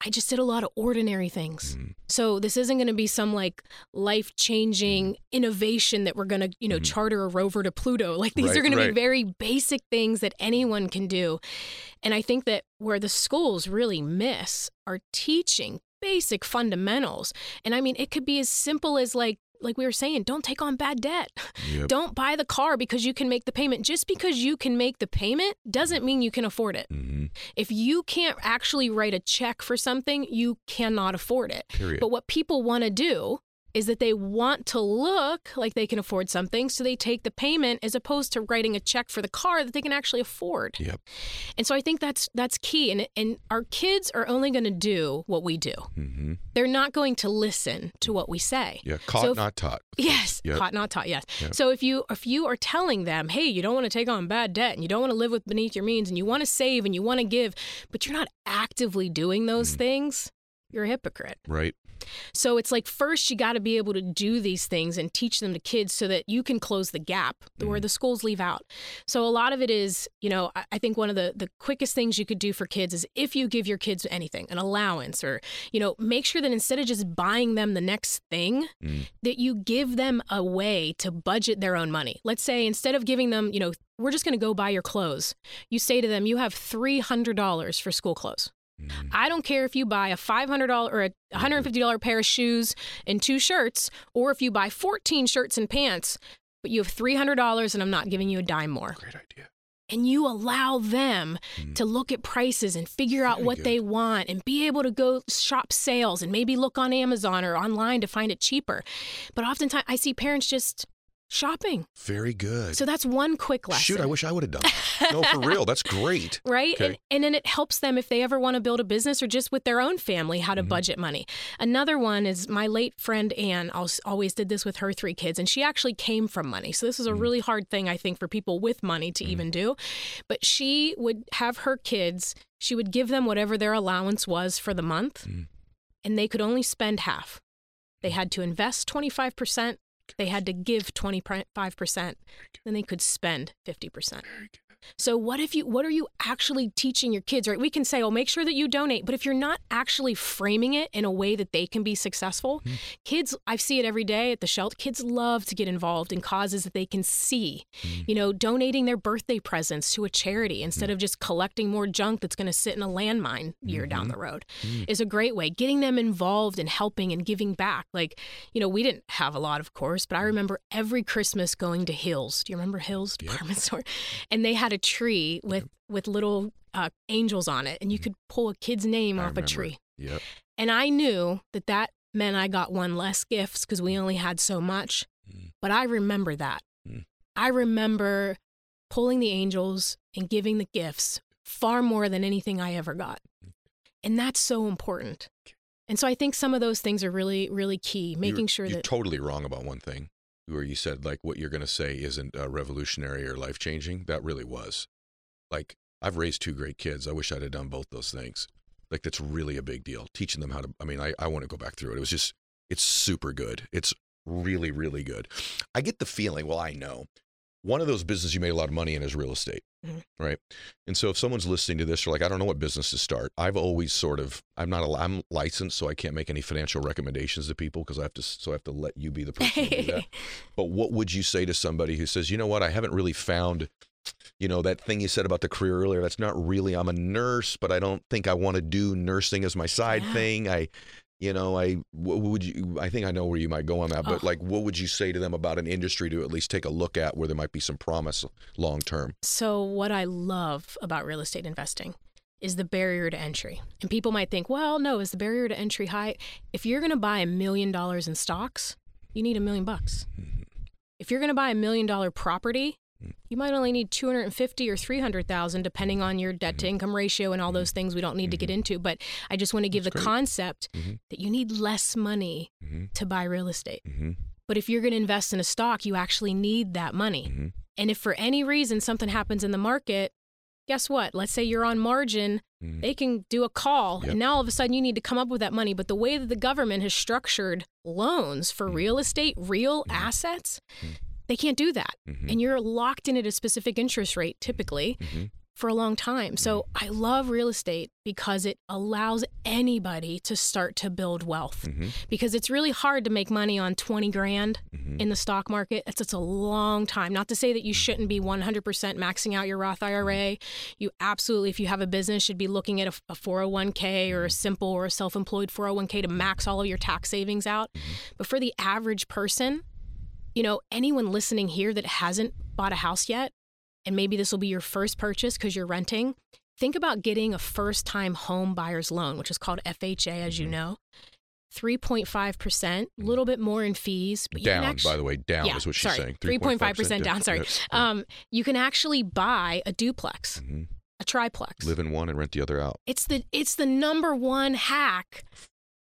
I just did a lot of ordinary things. Mhm. So this isn't going to be some like life changing innovation that we're going to, you know, Mhm. charter a rover to Pluto. <laughs> Like these Right, are going to be very basic things that anyone can do. And I think that where the schools really miss are teaching basic fundamentals. And I mean, it could be as simple as like like we were saying, don't take on bad debt. Yep. Don't buy the car because you can make the payment. Just because you can make the payment doesn't mean you can afford it. Mhm. If you can't actually write a check for something, you cannot afford it. Period. But what people want to do is that they want to look like they can afford something, so they take the payment as opposed to writing a check for the car that they can actually afford. Yep. And so I think that's that's key. And and our kids are only going to do what we do. Mm-hmm. They're not going to listen to what we say. Yeah. Caught, So if- not taught. Yes, Yep. caught not taught. Yes. Yep. So if you if you are telling them, hey, you don't want to take on bad debt and you don't want to live with beneath your means and you want to save and you want to give, but you're not actively doing those Mhm. things, you're a hypocrite. Right. So it's like first you got to be able to do these things and teach them to kids so that you can close the gap where Mhm. the schools leave out. So a lot of it is, you know, I, think one of the the quickest things you could do for kids is if you give your kids anything, an allowance or, you know, make sure that instead of just buying them the next thing, Mm. that you give them a way to budget their own money. Let's say instead of giving them, you know, we're just going to go buy your clothes. You say to them, you have $300 for school clothes. Mhm. I don't care if you buy a $500 or a $150 pair of shoes and two shirts, or if you buy 14 shirts and pants, but you have $300 and I'm not giving you a dime more. Great idea. And you allow them Mm. to look at prices and figure out Very what good. they want and be able to go shop sales and maybe look on Amazon or online to find it cheaper. But oftentimes I see parents just shopping. Very good. So that's one quick lesson. Shoot, I wish I would have done that. <laughs> no, for real. That's great. right? Okay. And, and then it helps them if they ever want to build a business or just with their own family how to Mhm. budget money. Another one is my late friend Anne always did this with her three kids, and she actually came from money. So this is a Mhm. really hard thing, I think, for people with money to Mhm. even do. But she would have her kids, she would give them whatever their allowance was for the month, Mhm. and they could only spend half. They had to invest 25%. They had to give 25%, then they could spend 50%. So what if you what are you actually teaching your kids? Right? We can say, "Oh, make sure that you donate," but if you're not actually framing it in a way that they can be successful, Mhm. kids I see it every day at the shelter. Kids love to get involved in causes that they can see. Mhm. You know, donating their birthday presents to a charity instead of just collecting more junk that's going to sit in a landmine year down Mhm. the road Mm. is a great way. Getting them involved and helping and giving back. Like, you know, we didn't have a lot, of course, but I remember every Christmas going to Hills. Do you remember Hills Yep. department <laughs> store? And they had a tree with with little uh, angels on it, and you could pull a kid's name Mm. I off a tree. Yep. And I knew that that meant I got one less gifts because we only had so much. Mm. But I remember that. Mm. I remember pulling the angels and giving the gifts far more than anything I ever got. And that's so important. And so I think some of those things are really, really key, making you're, sure you're that. totally wrong about one thing where you said like what you're going to say isn't uh, revolutionary or life changing that really was. Like i've raised two great kids. I wish i'd have done both those things. Like that's really a big deal teaching them how to i mean i, I want to go back through it. It was just it's super good. It's really really good. I get the feeling well i know one of those businesses you made a lot of money in is real estate Mhm. right. And so if someone's listening to this they're like i don't know what business to start. I've always sort of i'm not a, i'm licensed so i can't make any financial recommendations to people because i have to so i have to let you be the person to do that. <laughs> But what would you say to somebody who says you know what? I haven't really found you know that thing you said about the career earlier that's not really i'm a nurse but i don't think i want to do nursing as my side Yeah. thing. I you know, I what would you? I think I know where you might go on that, but Oh. like, what would you say to them about an industry to at least take a look at where there might be some promise long term? So, what I love about real estate investing is the barrier to entry. And people might think, well, no, is the barrier to entry high? If you're going to buy a million dollars in stocks, you need a million bucks. Mm-hmm. If you're going to buy a million dollar property, you might only need 250 or 300,000 depending on your debt to mm-hmm. income ratio and all those mm-hmm. things we don't need to get mm-hmm. into, but I just want to give That's the great. concept that you need less money to buy real estate. Mm-hmm. But if you're going to invest in a stock, you actually need that money. And if for any reason something happens in the market, guess what? Let's say you're on margin, Mhm. they can do a call, Yep. and now all of a sudden you need to come up with that money. But the way that the government has structured loans for Mm-hmm. real estate, real assets, they can't do that. Mhm. And you're locked in at a specific interest rate typically Mhm. for a long time. So I love real estate because it allows anybody to start to build wealth. Mhm. Because it's really hard to make money on 20 grand Mhm. in the stock market. It's, it's a long time. Not to say that you shouldn't be 100% maxing out your Roth IRA. You absolutely, if you have a business, should be looking at a, a 401k or a simple or a self employed 401k to max all of your tax savings out. But for the average person, you know, anyone listening here that hasn't bought a house yet, and maybe this will be your first purchase because you're renting, think about getting a first time home buyer's loan, which is called FHA, as you know. 3.5%, a little bit more in fees. But you can Down, actually, by the way, down yeah, is what she's sorry, saying. 3.5% down. Sorry. Um, you can actually buy a duplex, Mhm. a triplex. Live in one and rent the other out. It's the it's the number one hack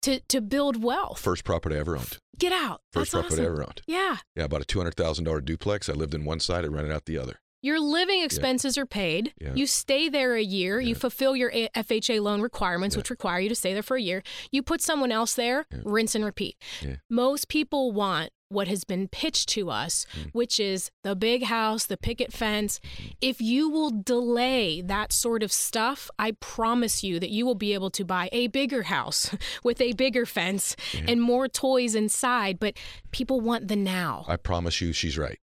to to build wealth. First property I ever owned. Get out. First That's property I ever owned. Yeah. Yeah, about a two hundred thousand dollar duplex. I lived in one side. I rented out the other. Your living expenses are paid. Yeah. You stay there a year. You fulfill your FHA loan requirements, Yeah. which require you to stay there for a year. You put someone else there, Yeah. rinse and repeat. Yeah. Most people want what has been pitched to us, Mm. which is the big house, the picket fence. Mm-hmm. If you will delay that sort of stuff, I promise you that you will be able to buy a bigger house <laughs> with a bigger fence and more toys inside. But people want the now. I promise you, she's right.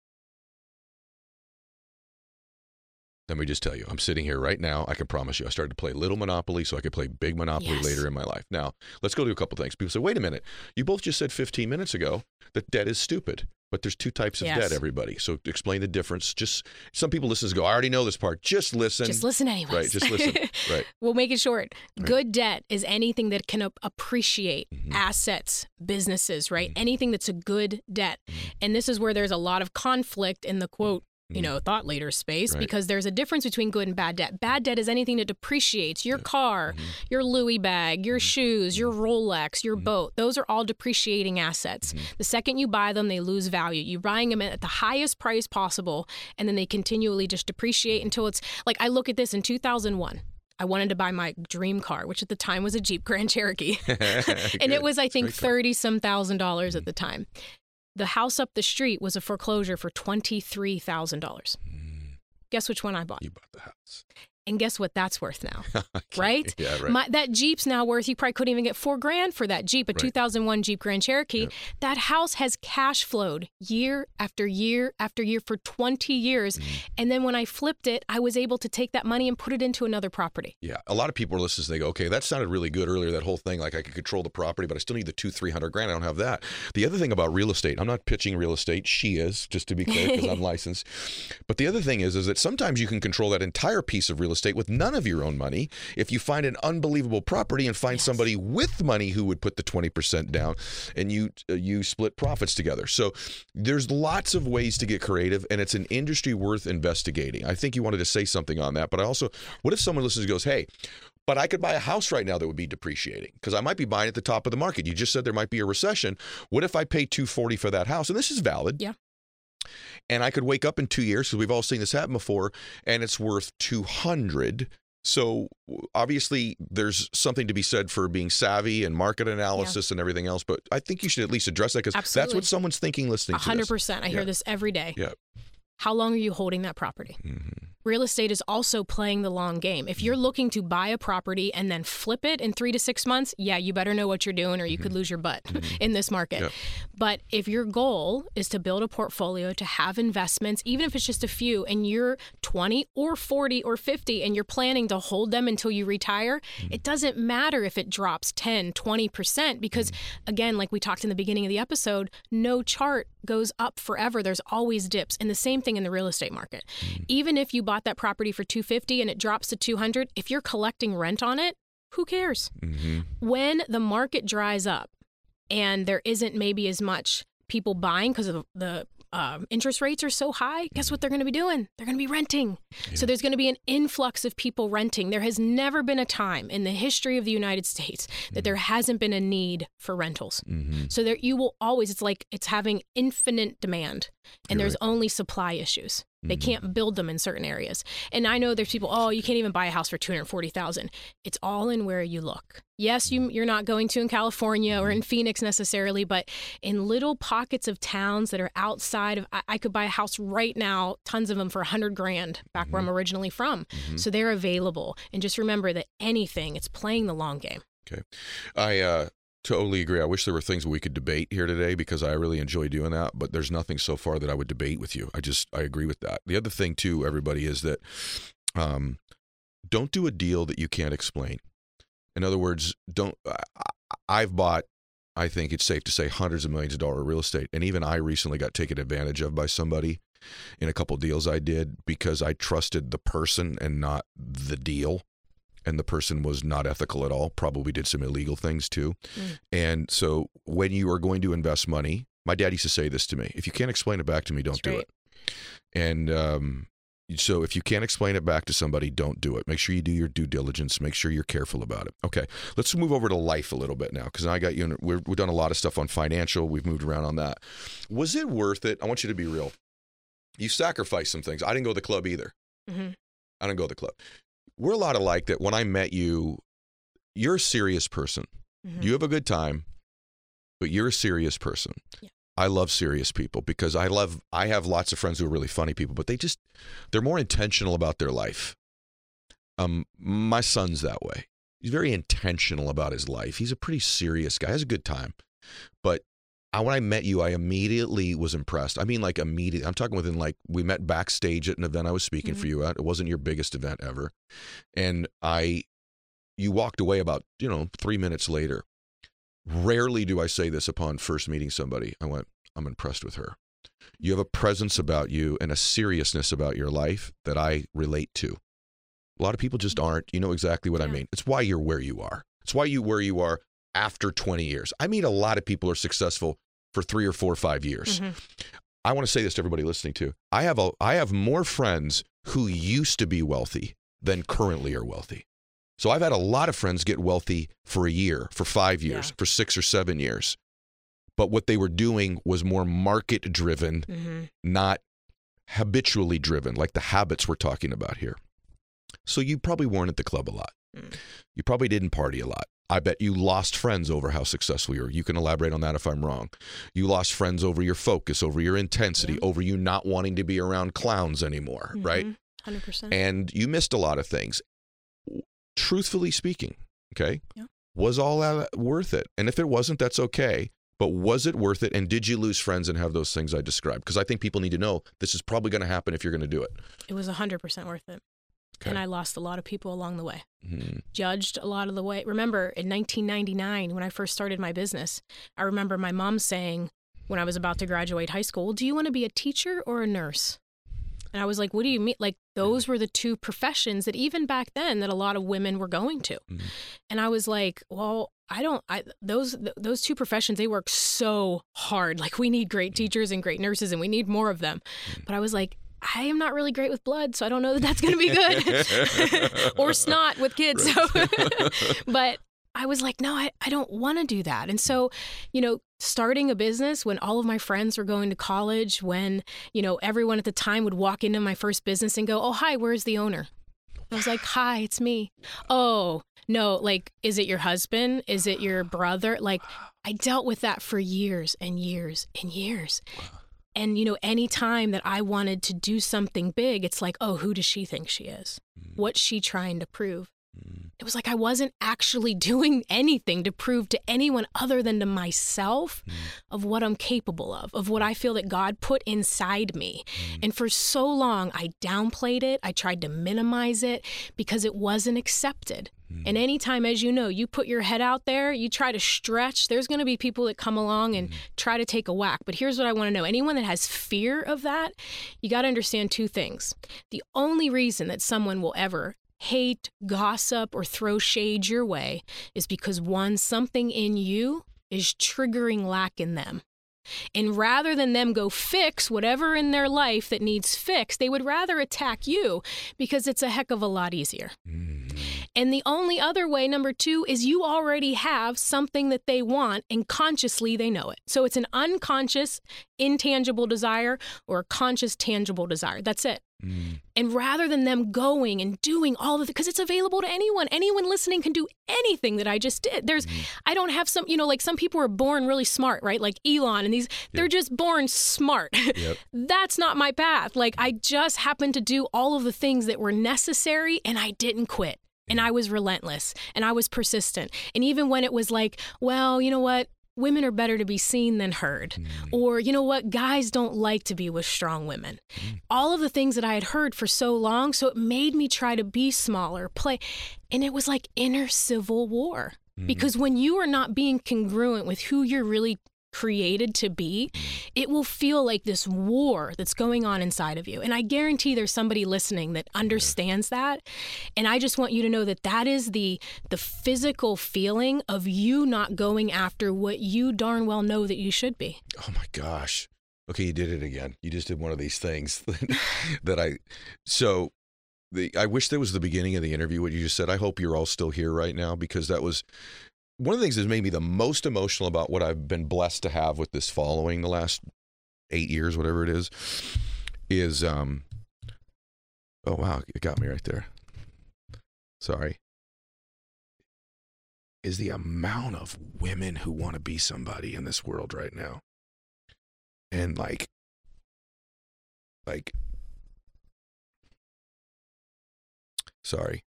Let me just tell you, I'm sitting here right now. I can promise you, I started to play Little Monopoly so I could play Big Monopoly Yes. later in my life. Now, let's go to a couple things. People say, wait a minute, you both just said 15 minutes ago that debt is stupid. But there's two types of Yes. debt, everybody. So explain the difference. Just some people listen and go, I already know this part. Just listen. Just listen anyway. Right, just listen. <laughs> Right. We'll make it short. Right. Good debt is anything that can ap- appreciate Mhm. assets, businesses, right? Mhm. Anything that's a good debt. Mhm. And this is where there's a lot of conflict in the quote, you Mhm. know, thought leader space Right. because there's a difference between good and bad debt. Bad debt is anything that depreciates your car, Mhm. your Louis bag, your Mhm. shoes, your Rolex, your Mhm. boat. Those are all depreciating assets. Mhm. The second you buy them, they lose value. You're buying them at the highest price possible, and then they continually just depreciate until it's like I look at this in 2001. I wanted to buy my dream car, which at the time was a Jeep Grand Cherokee. <laughs> <laughs> and it was, I think, thirty some thousand dollars at the time. The house up the street was a foreclosure for twenty three thousand dollars. Mm, Guess which one I bought? You bought the house. And guess what that's worth now? <laughs> Right? Yeah, right. My, that Jeep's now worth, you probably couldn't even get four grand for that Jeep, a Right. 2001 Jeep Grand Cherokee. Yep. That house has cash flowed year after year after year for 20 years. Mm. And then when I flipped it, I was able to take that money and put it into another property. Yeah, a lot of people are listening. They go, "Okay, that sounded really good earlier. That whole thing, like I could control the property, but I still need the two, three hundred grand. I don't have that." The other thing about real estate, I'm not pitching real estate. She is, just to be clear, because I'm <laughs> licensed. But the other thing is, is that sometimes you can control that entire piece of real estate with none of your own money. If you find an unbelievable property and find Yes. somebody with money who would put the twenty percent down, and you uh, you split profits together. So there's lots of ways to get creative, and it's an industry worth investigating. I think you wanted to say something on that, but I also, what if someone listens and goes, "Hey." But I could buy a house right now that would be depreciating because I might be buying at the top of the market. You just said there might be a recession. What if I pay 240 for that house? And this is valid. Yeah. And I could wake up in 2 years because we've all seen this happen before and it's worth 200. So obviously there's something to be said for being savvy and market analysis and everything else, but I think you should at least address that because that's what someone's thinking listening A to 100%. I hear this every day. Yeah. How long are you holding that property? Mhm. Real estate is also playing the long game. If you're looking to buy a property and then flip it in three to six months, yeah, you better know what you're doing or you could mm-hmm. lose your butt mm-hmm. in this market. Yep. But if your goal is to build a portfolio, to have investments, even if it's just a few, and you're 20 or 40 or 50 and you're planning to hold them until you retire, mm-hmm. it doesn't matter if it drops 10, 20%, because again, like we talked in the beginning of the episode, no chart goes up forever. There's always dips. And the same thing in the real estate market. Even if you bought that property for 250 and it drops to 200, if you're collecting rent on it, who cares? hmm when the market dries up and there isn't maybe as much people buying because of the um, interest rates are so high, guess what they're going to be doing? They're going to be renting. So there's going to be an influx of people renting. There has never been a time in the history of the United States that there hasn't been a need for rentals. hmm So there you will always it's like it's having infinite demand and You're there's only supply issues. They Mhm. can't build them in certain areas. And I know there's people, oh, you can't even buy a house for 240,000. It's all in where you look. Yes, you you're not going to in California or in Phoenix necessarily, but in little pockets of towns that are outside of I, I could buy a house right now, tons of them for 100 grand back where I'm originally from. So they're available. And just remember that anything, it's playing the long game. Okay. I uh, totally agree. I wish there were things we could debate here today because I really enjoy doing that. But there's nothing so far that I would debate with you. I just I agree with that. The other thing too, everybody, is that um, don't do a deal that you can't explain. In other words, don't. I, I've bought. I think it's safe to say hundreds of millions of dollar real estate, and even I recently got taken advantage of by somebody in a couple deals I did because I trusted the person and not the deal and the person was not ethical at all, probably did some illegal things too. Mm. And so when you are going to invest money, my dad used to say this to me if you can't explain it back to me, don't That's do right. it. And um, so if you can't explain it back to somebody, don't do it. Make sure you do your due diligence. Make sure you're careful about it. Okay, let's move over to life a little bit now because I got you. In, we've done a lot of stuff on financial. We've moved around on that. Was it worth it? I want you to be real. You sacrificed some things. I didn't go to the club either. hmm I didn't go to the club. We're a lot alike that when I met you, you're a serious person. Mhm. You have a good time, but you're a serious person. Yeah. I love serious people because I love I have lots of friends who are really funny people, but they just they're more intentional about their life. Um my son's that way. He's very intentional about his life. He's a pretty serious guy. Has a good time. But I, when I met you, I immediately was impressed. I mean, like immediately. I'm talking within like we met backstage at an event I was speaking for mm-hmm. you at. It wasn't your biggest event ever, and I, you walked away about you know three minutes later. Rarely do I say this upon first meeting somebody. I went, I'm impressed with her. You have a presence about you and a seriousness about your life that I relate to. A lot of people just mm-hmm. aren't. You know exactly what I mean. It's why you're where you are. It's why you where you are after 20 years. I meet a lot of people who are successful for three or four or five years. Mhm. I want to say this to everybody listening to. I have a I have more friends who used to be wealthy than currently are wealthy. So I've had a lot of friends get wealthy for a year, for 5 years, Yeah. for 6 or 7 years. But what they were doing was more market driven, Mhm. not habitually driven like the habits we're talking about here. So you probably weren't at the club a lot. Mm. You probably didn't party a lot. I bet you lost friends over how successful you were. You can elaborate on that if I'm wrong. You lost friends over your focus, over your intensity, Yeah. over you not wanting to be around clowns anymore, right? Mhm. 100%. And you missed a lot of things. Truthfully speaking, okay? Yeah. Was all that worth it? And if it wasn't, that's okay. But was it worth it? And did you lose friends and have those things I described? Because I think people need to know this is probably going to happen if you're going to do it. it was 100% worth it. Okay. And I lost a lot of people along the way. Mhm. Judged a lot of the way. Remember, in 1999, when I first started my business, I remember my mom saying, when I was about to graduate high school, Do you want to be a teacher or a nurse? And I was like, What do you mean? Like, those were the two professions that even back then that a lot of women were going to. Mhm. And I was like, Well, I don't. I those th- those two professions they work so hard. Like we need great teachers and great nurses, and we need more of them. But I was like, I am not really great with blood, so I don't know that that's going to be good. <laughs> or snot with kids. So, <laughs> <laughs> but I was like, no, I, I don't want to do that. And so, you know, starting a business when all of my friends were going to college, when, you know, everyone at the time would walk into my first business and go, oh, hi, where's the owner? I was like, hi, it's me. Oh, no, like, is it your husband? Is it your brother? Like, I dealt with that for years and years and years. And, you know, any time that I wanted to do something big, it's like, oh, who does she think she is? Mm. What's she trying to prove? Mm. It was like I wasn't actually <laughs> doing anything to prove to anyone other than to myself mm. of what I'm capable of, of what I feel that God put inside me. And for so long, I downplayed it. I tried to minimize it because it wasn't accepted. Mm. And anytime, as you know, you put your head out there, you try to stretch, there's going to be people that come along and mm. try to take a whack. But here's what I want to know anyone that has fear of that, you got to understand two things. The only reason that someone will ever hate, gossip, or throw shade your way is because one, something in you is triggering lack in them. And rather than them go fix whatever in their life that needs fixed, they would rather attack you because it's a heck of a lot easier. Mm-hmm. And the only other way, number two, is you already have something that they want and consciously they know it. So it's an unconscious, intangible desire or a conscious, tangible desire. That's it. Mm. And rather than them going and doing all of it, because it's available to anyone, anyone listening can do anything that I just did. There's, mm. I don't have some, you know, like some people are born really smart, right? Like Elon and these, they're just born smart. <laughs> Yep. That's not my path. Like I just happened to do all of the things that were necessary and I didn't quit. And I was relentless and I was persistent. And even when it was like, well, you know what? Women are better to be seen than heard. Mm. Or, you know what? Guys don't like to be with strong women. Mm. All of the things that I had heard for so long. So it made me try to be smaller, play. And it was like inner civil war. Mm. Because when you are not being congruent with who you're really created to be, it will feel like this war that's going on inside of you. And I guarantee there's somebody listening that understands that. And I just want you to know that that is the the physical feeling of you not going after what you darn well know that you should be. Oh my gosh. Okay, you did it again. You just did one of these things <laughs> that I so the I wish that was the beginning of the interview what you just said. I hope you're all still here right now because that was one of the things that's made me the most emotional about what I've been blessed to have with this following the last 8 years whatever it is is um oh wow, it got me right there. Sorry. Is the amount of women who want to be somebody in this world right now and like like sorry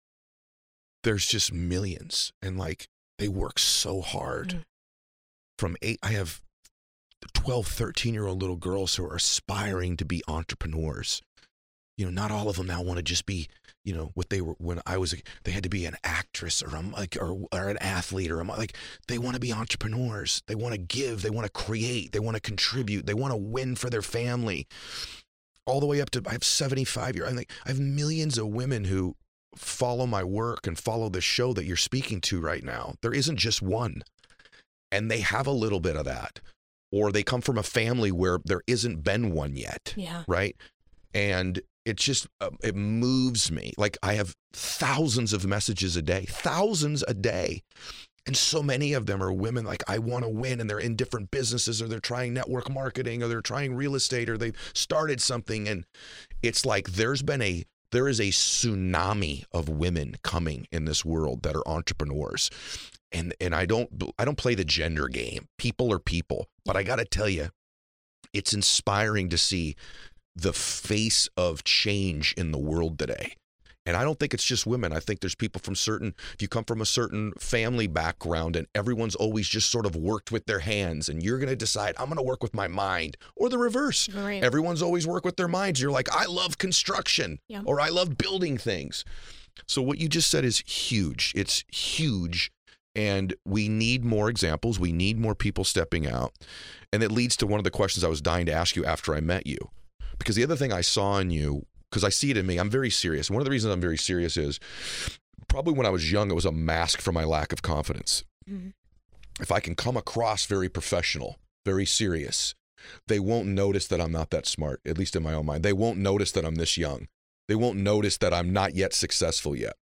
there's just millions and like they work so hard. Mm. from eight i have 12 13 year old little girls who are aspiring to be entrepreneurs. You know not all of them now want to just be you know what they were when i was they had to be an actress or a, like or, or an athlete or mo- like they want to be entrepreneurs. They want to give they want to create they want to contribute they want to win for their family. All the way up to i have 75 year i think i have millions of women who follow my work and follow the show that you're speaking to right now there isn't just one. And they have a little bit of that. Or they come from a family where there isn't been one yet Yeah. right? And it just uh, it moves me. Like i have thousands of messages a day thousands a day. And so many of them are women like i want to win and they're in different businesses or they're trying network marketing or they're trying real estate or they've started something. And it's like there's been a there is a tsunami of women coming in this world that are entrepreneurs and and I don't I don't play the gender game. People are people, but I got to tell you it's inspiring to see the face of change in the world today. And I don't think it's just women. I think there's people from certain, if you come from a certain family background and everyone's always just sort of worked with their hands and you're going to decide, I'm going to work with my mind, or the reverse. Right. Everyone's always worked with their minds. You're like, I love construction Yeah. or I love building things. So what you just said is huge. It's huge. And we need more examples. We need more people stepping out. And it leads to one of the questions I was dying to ask you after I met you. Because the other thing I saw in you, because I see it in me, I'm very serious. One of the reasons I'm very serious is probably when I was young, it was a mask for my lack of confidence. Mhm. If I can come across very professional, very serious, they won't notice that I'm not that smart, at least in my own mind. They won't notice that I'm this young. They won't notice that I'm not yet successful yet.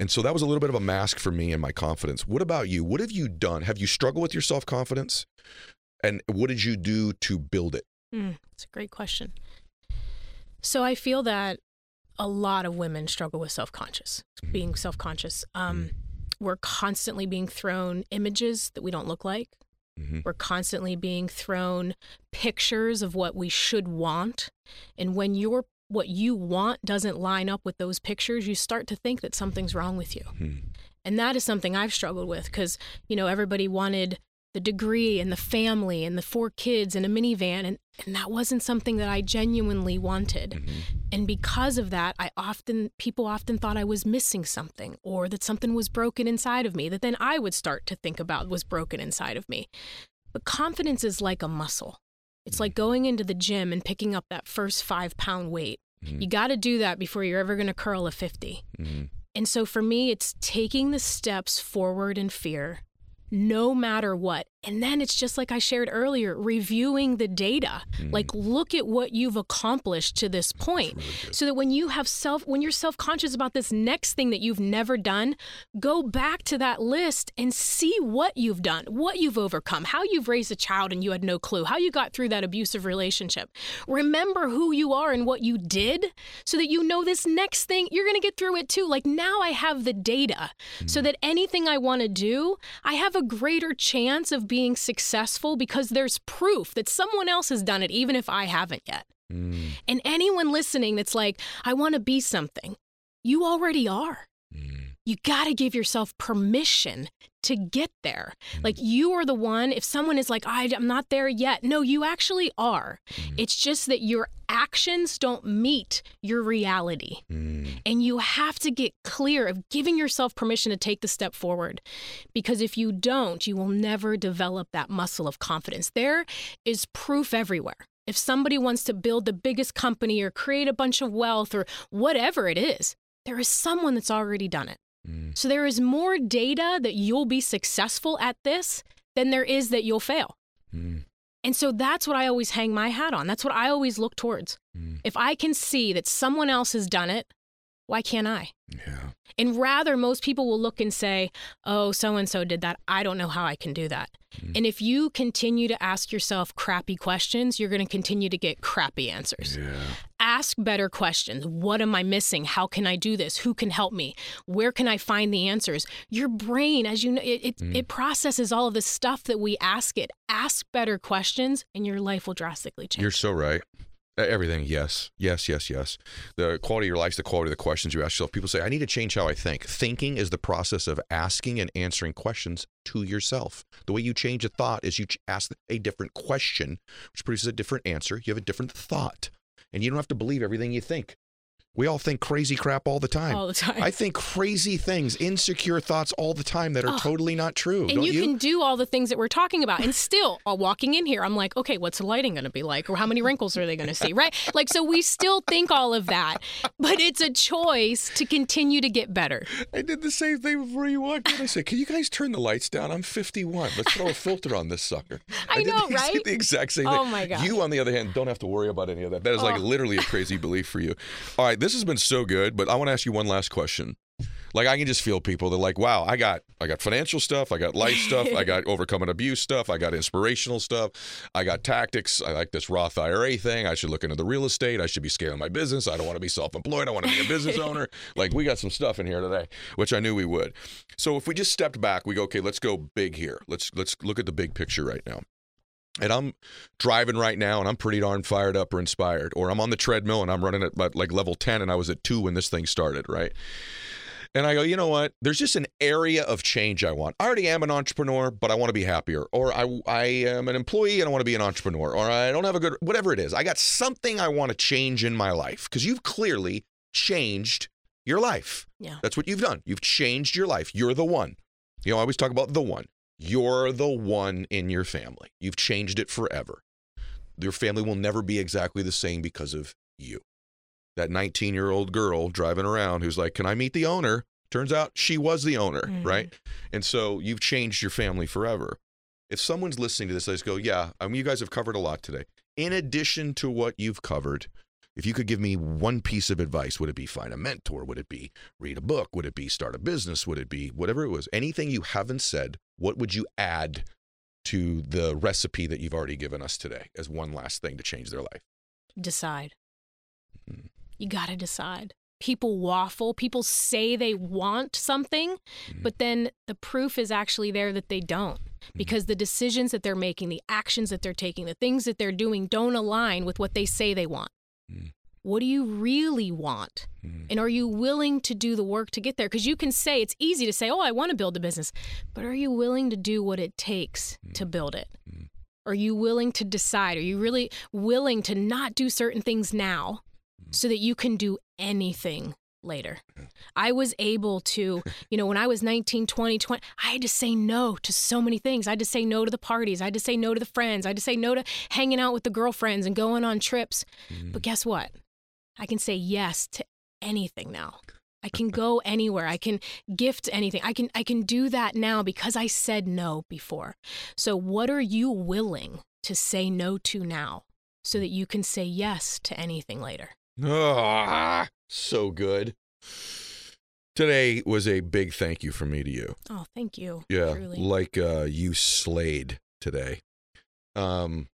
And so that was a little bit of a mask for me and my confidence. What about you? What have you done? Have you struggled with your self confidence? And what did you do to build it? Mm, it's a great question. So I feel that a lot of women struggle with self conscious, being self conscious. Um, We're constantly being thrown images that we don't look like. Mhm. We're constantly being thrown pictures of what we should want. And when your what you want doesn't line up with those pictures, you start to think that something's wrong with you. Hmm. And that is something I've struggled with because, you know, everybody wanted the degree and the family and the four kids and a minivan. And, and that wasn't something that I genuinely wanted. Mm-hmm. And because of that, I often, people often thought I was missing something or that something was broken inside of me that then I would start to think about was broken inside of me. But confidence is like a muscle. It's like going into the gym and picking up that first five pound weight. Mhm. You got to do that before you're ever going to curl a 50. Mhm. And so for me, it's taking the steps forward in fear, no matter what. And then it's just like I shared earlier, reviewing the data. Mm. Like, look at what you've accomplished to this point. So that when you have self, when you're self conscious about this next thing that you've never done, go back to that list and see what you've done, what you've overcome, how you've raised a child and you had no clue, how you got through that abusive relationship. Remember who you are and what you did so that you know this next thing, you're going to get through it too. Like now I have the data so mm. that anything I want to do, I have a greater chance of being successful because there's proof that someone else has done it, even if I haven't yet. Mm. And anyone listening that's like, I want to be something, you already are. You got to give yourself permission to get there. Like, you are the one, if someone is like, I, I'm not there yet, no, you actually are. It's just that your actions don't meet your reality. Mm. And you have to get clear of giving yourself permission to take the step forward. Because if you don't, you will never develop that muscle of confidence. There is proof everywhere. If somebody wants to build the biggest company or create a bunch of wealth or whatever it is, there is someone that's already done it. Mm. So there is more data that you'll be successful at this than there is that you'll fail. Mm. And so that's what I always hang my hat on. That's what I always look towards. Mm. If I can see that someone else has done it, why can't I? Yeah. And rather, most people will look and say, oh, so and so did that. I don't know how I can do that. Mm. And if you continue to ask yourself crappy questions, you're going to continue to get crappy answers. Yeah. Ask better questions. What am I missing? How can I do this? Who can help me? Where can I find the answers? Your brain, as you know, it, it, mm. it processes all of the stuff that we ask it. Ask better questions, and your life will drastically change. You're so right. Everything, yes, yes, yes, yes. The quality of your life is the quality of the questions you ask yourself. People say, I need to change how I think. Thinking is the process of asking and answering questions to yourself. The way you change a thought is you ask a different question, which produces a different answer. You have a different thought. And you don't have to believe everything you think. We all think crazy crap all the time. all the time. I think crazy things, insecure thoughts all the time that are Oh. totally not true. and don't you, you? can do all the things that we're talking about and still <laughs> uh, walking in here i'm like okay what's the lighting going to be like or how many wrinkles are they going to see right like so we still think all of that but it's a choice to continue to get better I did the same thing before you walked in. I said, "Can you guys turn the lights down? I'm 51. Let's throw a filter on this sucker." I did know, <laughs> the, right? The exact same Oh thing. my God. You, on the other hand, don't have to worry about any of that. That is like Oh. literally a crazy belief for you. All right, this has been so good, but I want to ask you one last question. Like I can just feel people. They're like, "Wow, I got, I got financial stuff. I got life stuff. I got <laughs> overcoming abuse stuff. I got inspirational stuff. I got tactics. I like this Roth IRA thing. I should look into the real estate. I should be scaling my business. I don't want to be self-employed. I want to be a business <laughs> owner. Like we got some stuff in here today, which I knew we would. So if we just stepped back, we go, okay, let's go big here. Let's let's look at the big picture right now. And I'm driving right now, and I'm pretty darn fired up or inspired. Or I'm on the treadmill and I'm running at like level 10, and I was at two when this thing started, right? And I go, you know what? There's just an area of change I want. I already am an entrepreneur, but I want to be happier. Or I, I am an employee and I want to be an entrepreneur. Or I don't have a good, whatever it is. I got something I want to change in my life because you've clearly changed your life. Yeah. That's what you've done. You've changed your life. You're the one. You know, I always talk about the one. You're the one in your family. You've changed it forever. Your family will never be exactly the same because of you. That 19 year old girl driving around who's like, Can I meet the owner? Turns out she was the owner, Mhm. right? And so you've changed your family forever. If someone's listening to this, they just go, Yeah, I mean, you guys have covered a lot today. In addition to what you've covered, if you could give me one piece of advice, would it be find a mentor? Would it be read a book? Would it be start a business? Would it be whatever it was? Anything you haven't said, what would you add to the recipe that you've already given us today as one last thing to change their life? decide Mhm. you got to decide people waffle people say they want something Mhm. but then the proof is actually there that they don't because the decisions that they're making, the actions that they're taking, the things that they're doing don't align with what they say they want. Mm. What do you really want? Mm. And are you willing to do the work to get there? Because you can say, it's easy to say, oh, I want to build a business, but are you willing to do what it takes to build it? Mm. Are you willing to decide? Are you really willing to not do certain things now so that you can do anything later? <laughs> I was able to, you know, when I was 19, 20, 20, I had to say no to so many things. I had to say no to the parties. I had to say no to the friends. I had to say no to hanging out with the girlfriends and going on trips. But guess what? I can say yes to anything now. I can go anywhere. I can gift anything. I can I can do that now because I said no before. So what are you willing to say no to now so that you can say yes to anything later? Ah, so good. Today was a big thank you from me to you. Oh, thank you. Yeah, Truly. like uh, you slayed today. Um,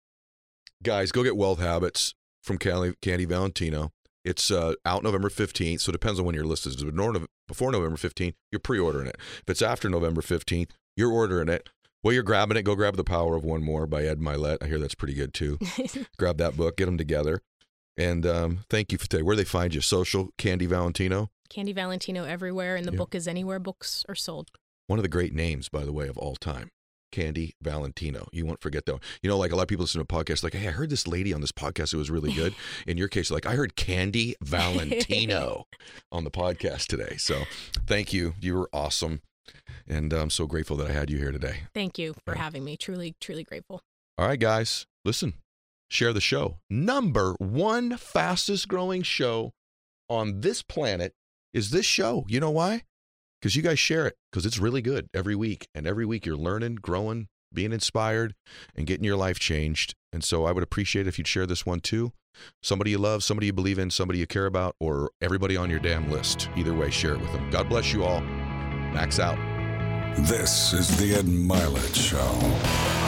guys, go get Wealth Habits from Candy, Candy Valentino. It's uh, out November 15th, so it depends on when your list is. Before November 15th, you're pre-ordering it. If it's after November 15th, you're ordering it. Well, you're grabbing it, go grab The Power of One More by Ed Mylett. I hear that's pretty good too. <laughs> grab that book, get them together. And um, thank you for today. Where do they find you? Social Candy Valentino. Candy Valentino everywhere, and the Yeah. book is anywhere books are sold. One of the great names, by the way, of all time. Candy Valentino. You won't forget though. You know, like a lot of people listen to podcasts, like, hey, I heard this lady on this podcast. It was really good. <laughs> In your case, like, I heard Candy Valentino <laughs> on the podcast today. So thank you. You were awesome. And I'm so grateful that I had you here today. Thank you for Yeah. having me. Truly, truly grateful. All right, guys, listen, share the show. Number one fastest growing show on this planet is this show. You know why? Because you guys share it, because it's really good every week. And every week you're learning, growing, being inspired, and getting your life changed. And so I would appreciate if you'd share this one too. Somebody you love, somebody you believe in, somebody you care about, or everybody on your damn list. Either way, share it with them. God bless you all. Max out. This is the Ed Mylett Show.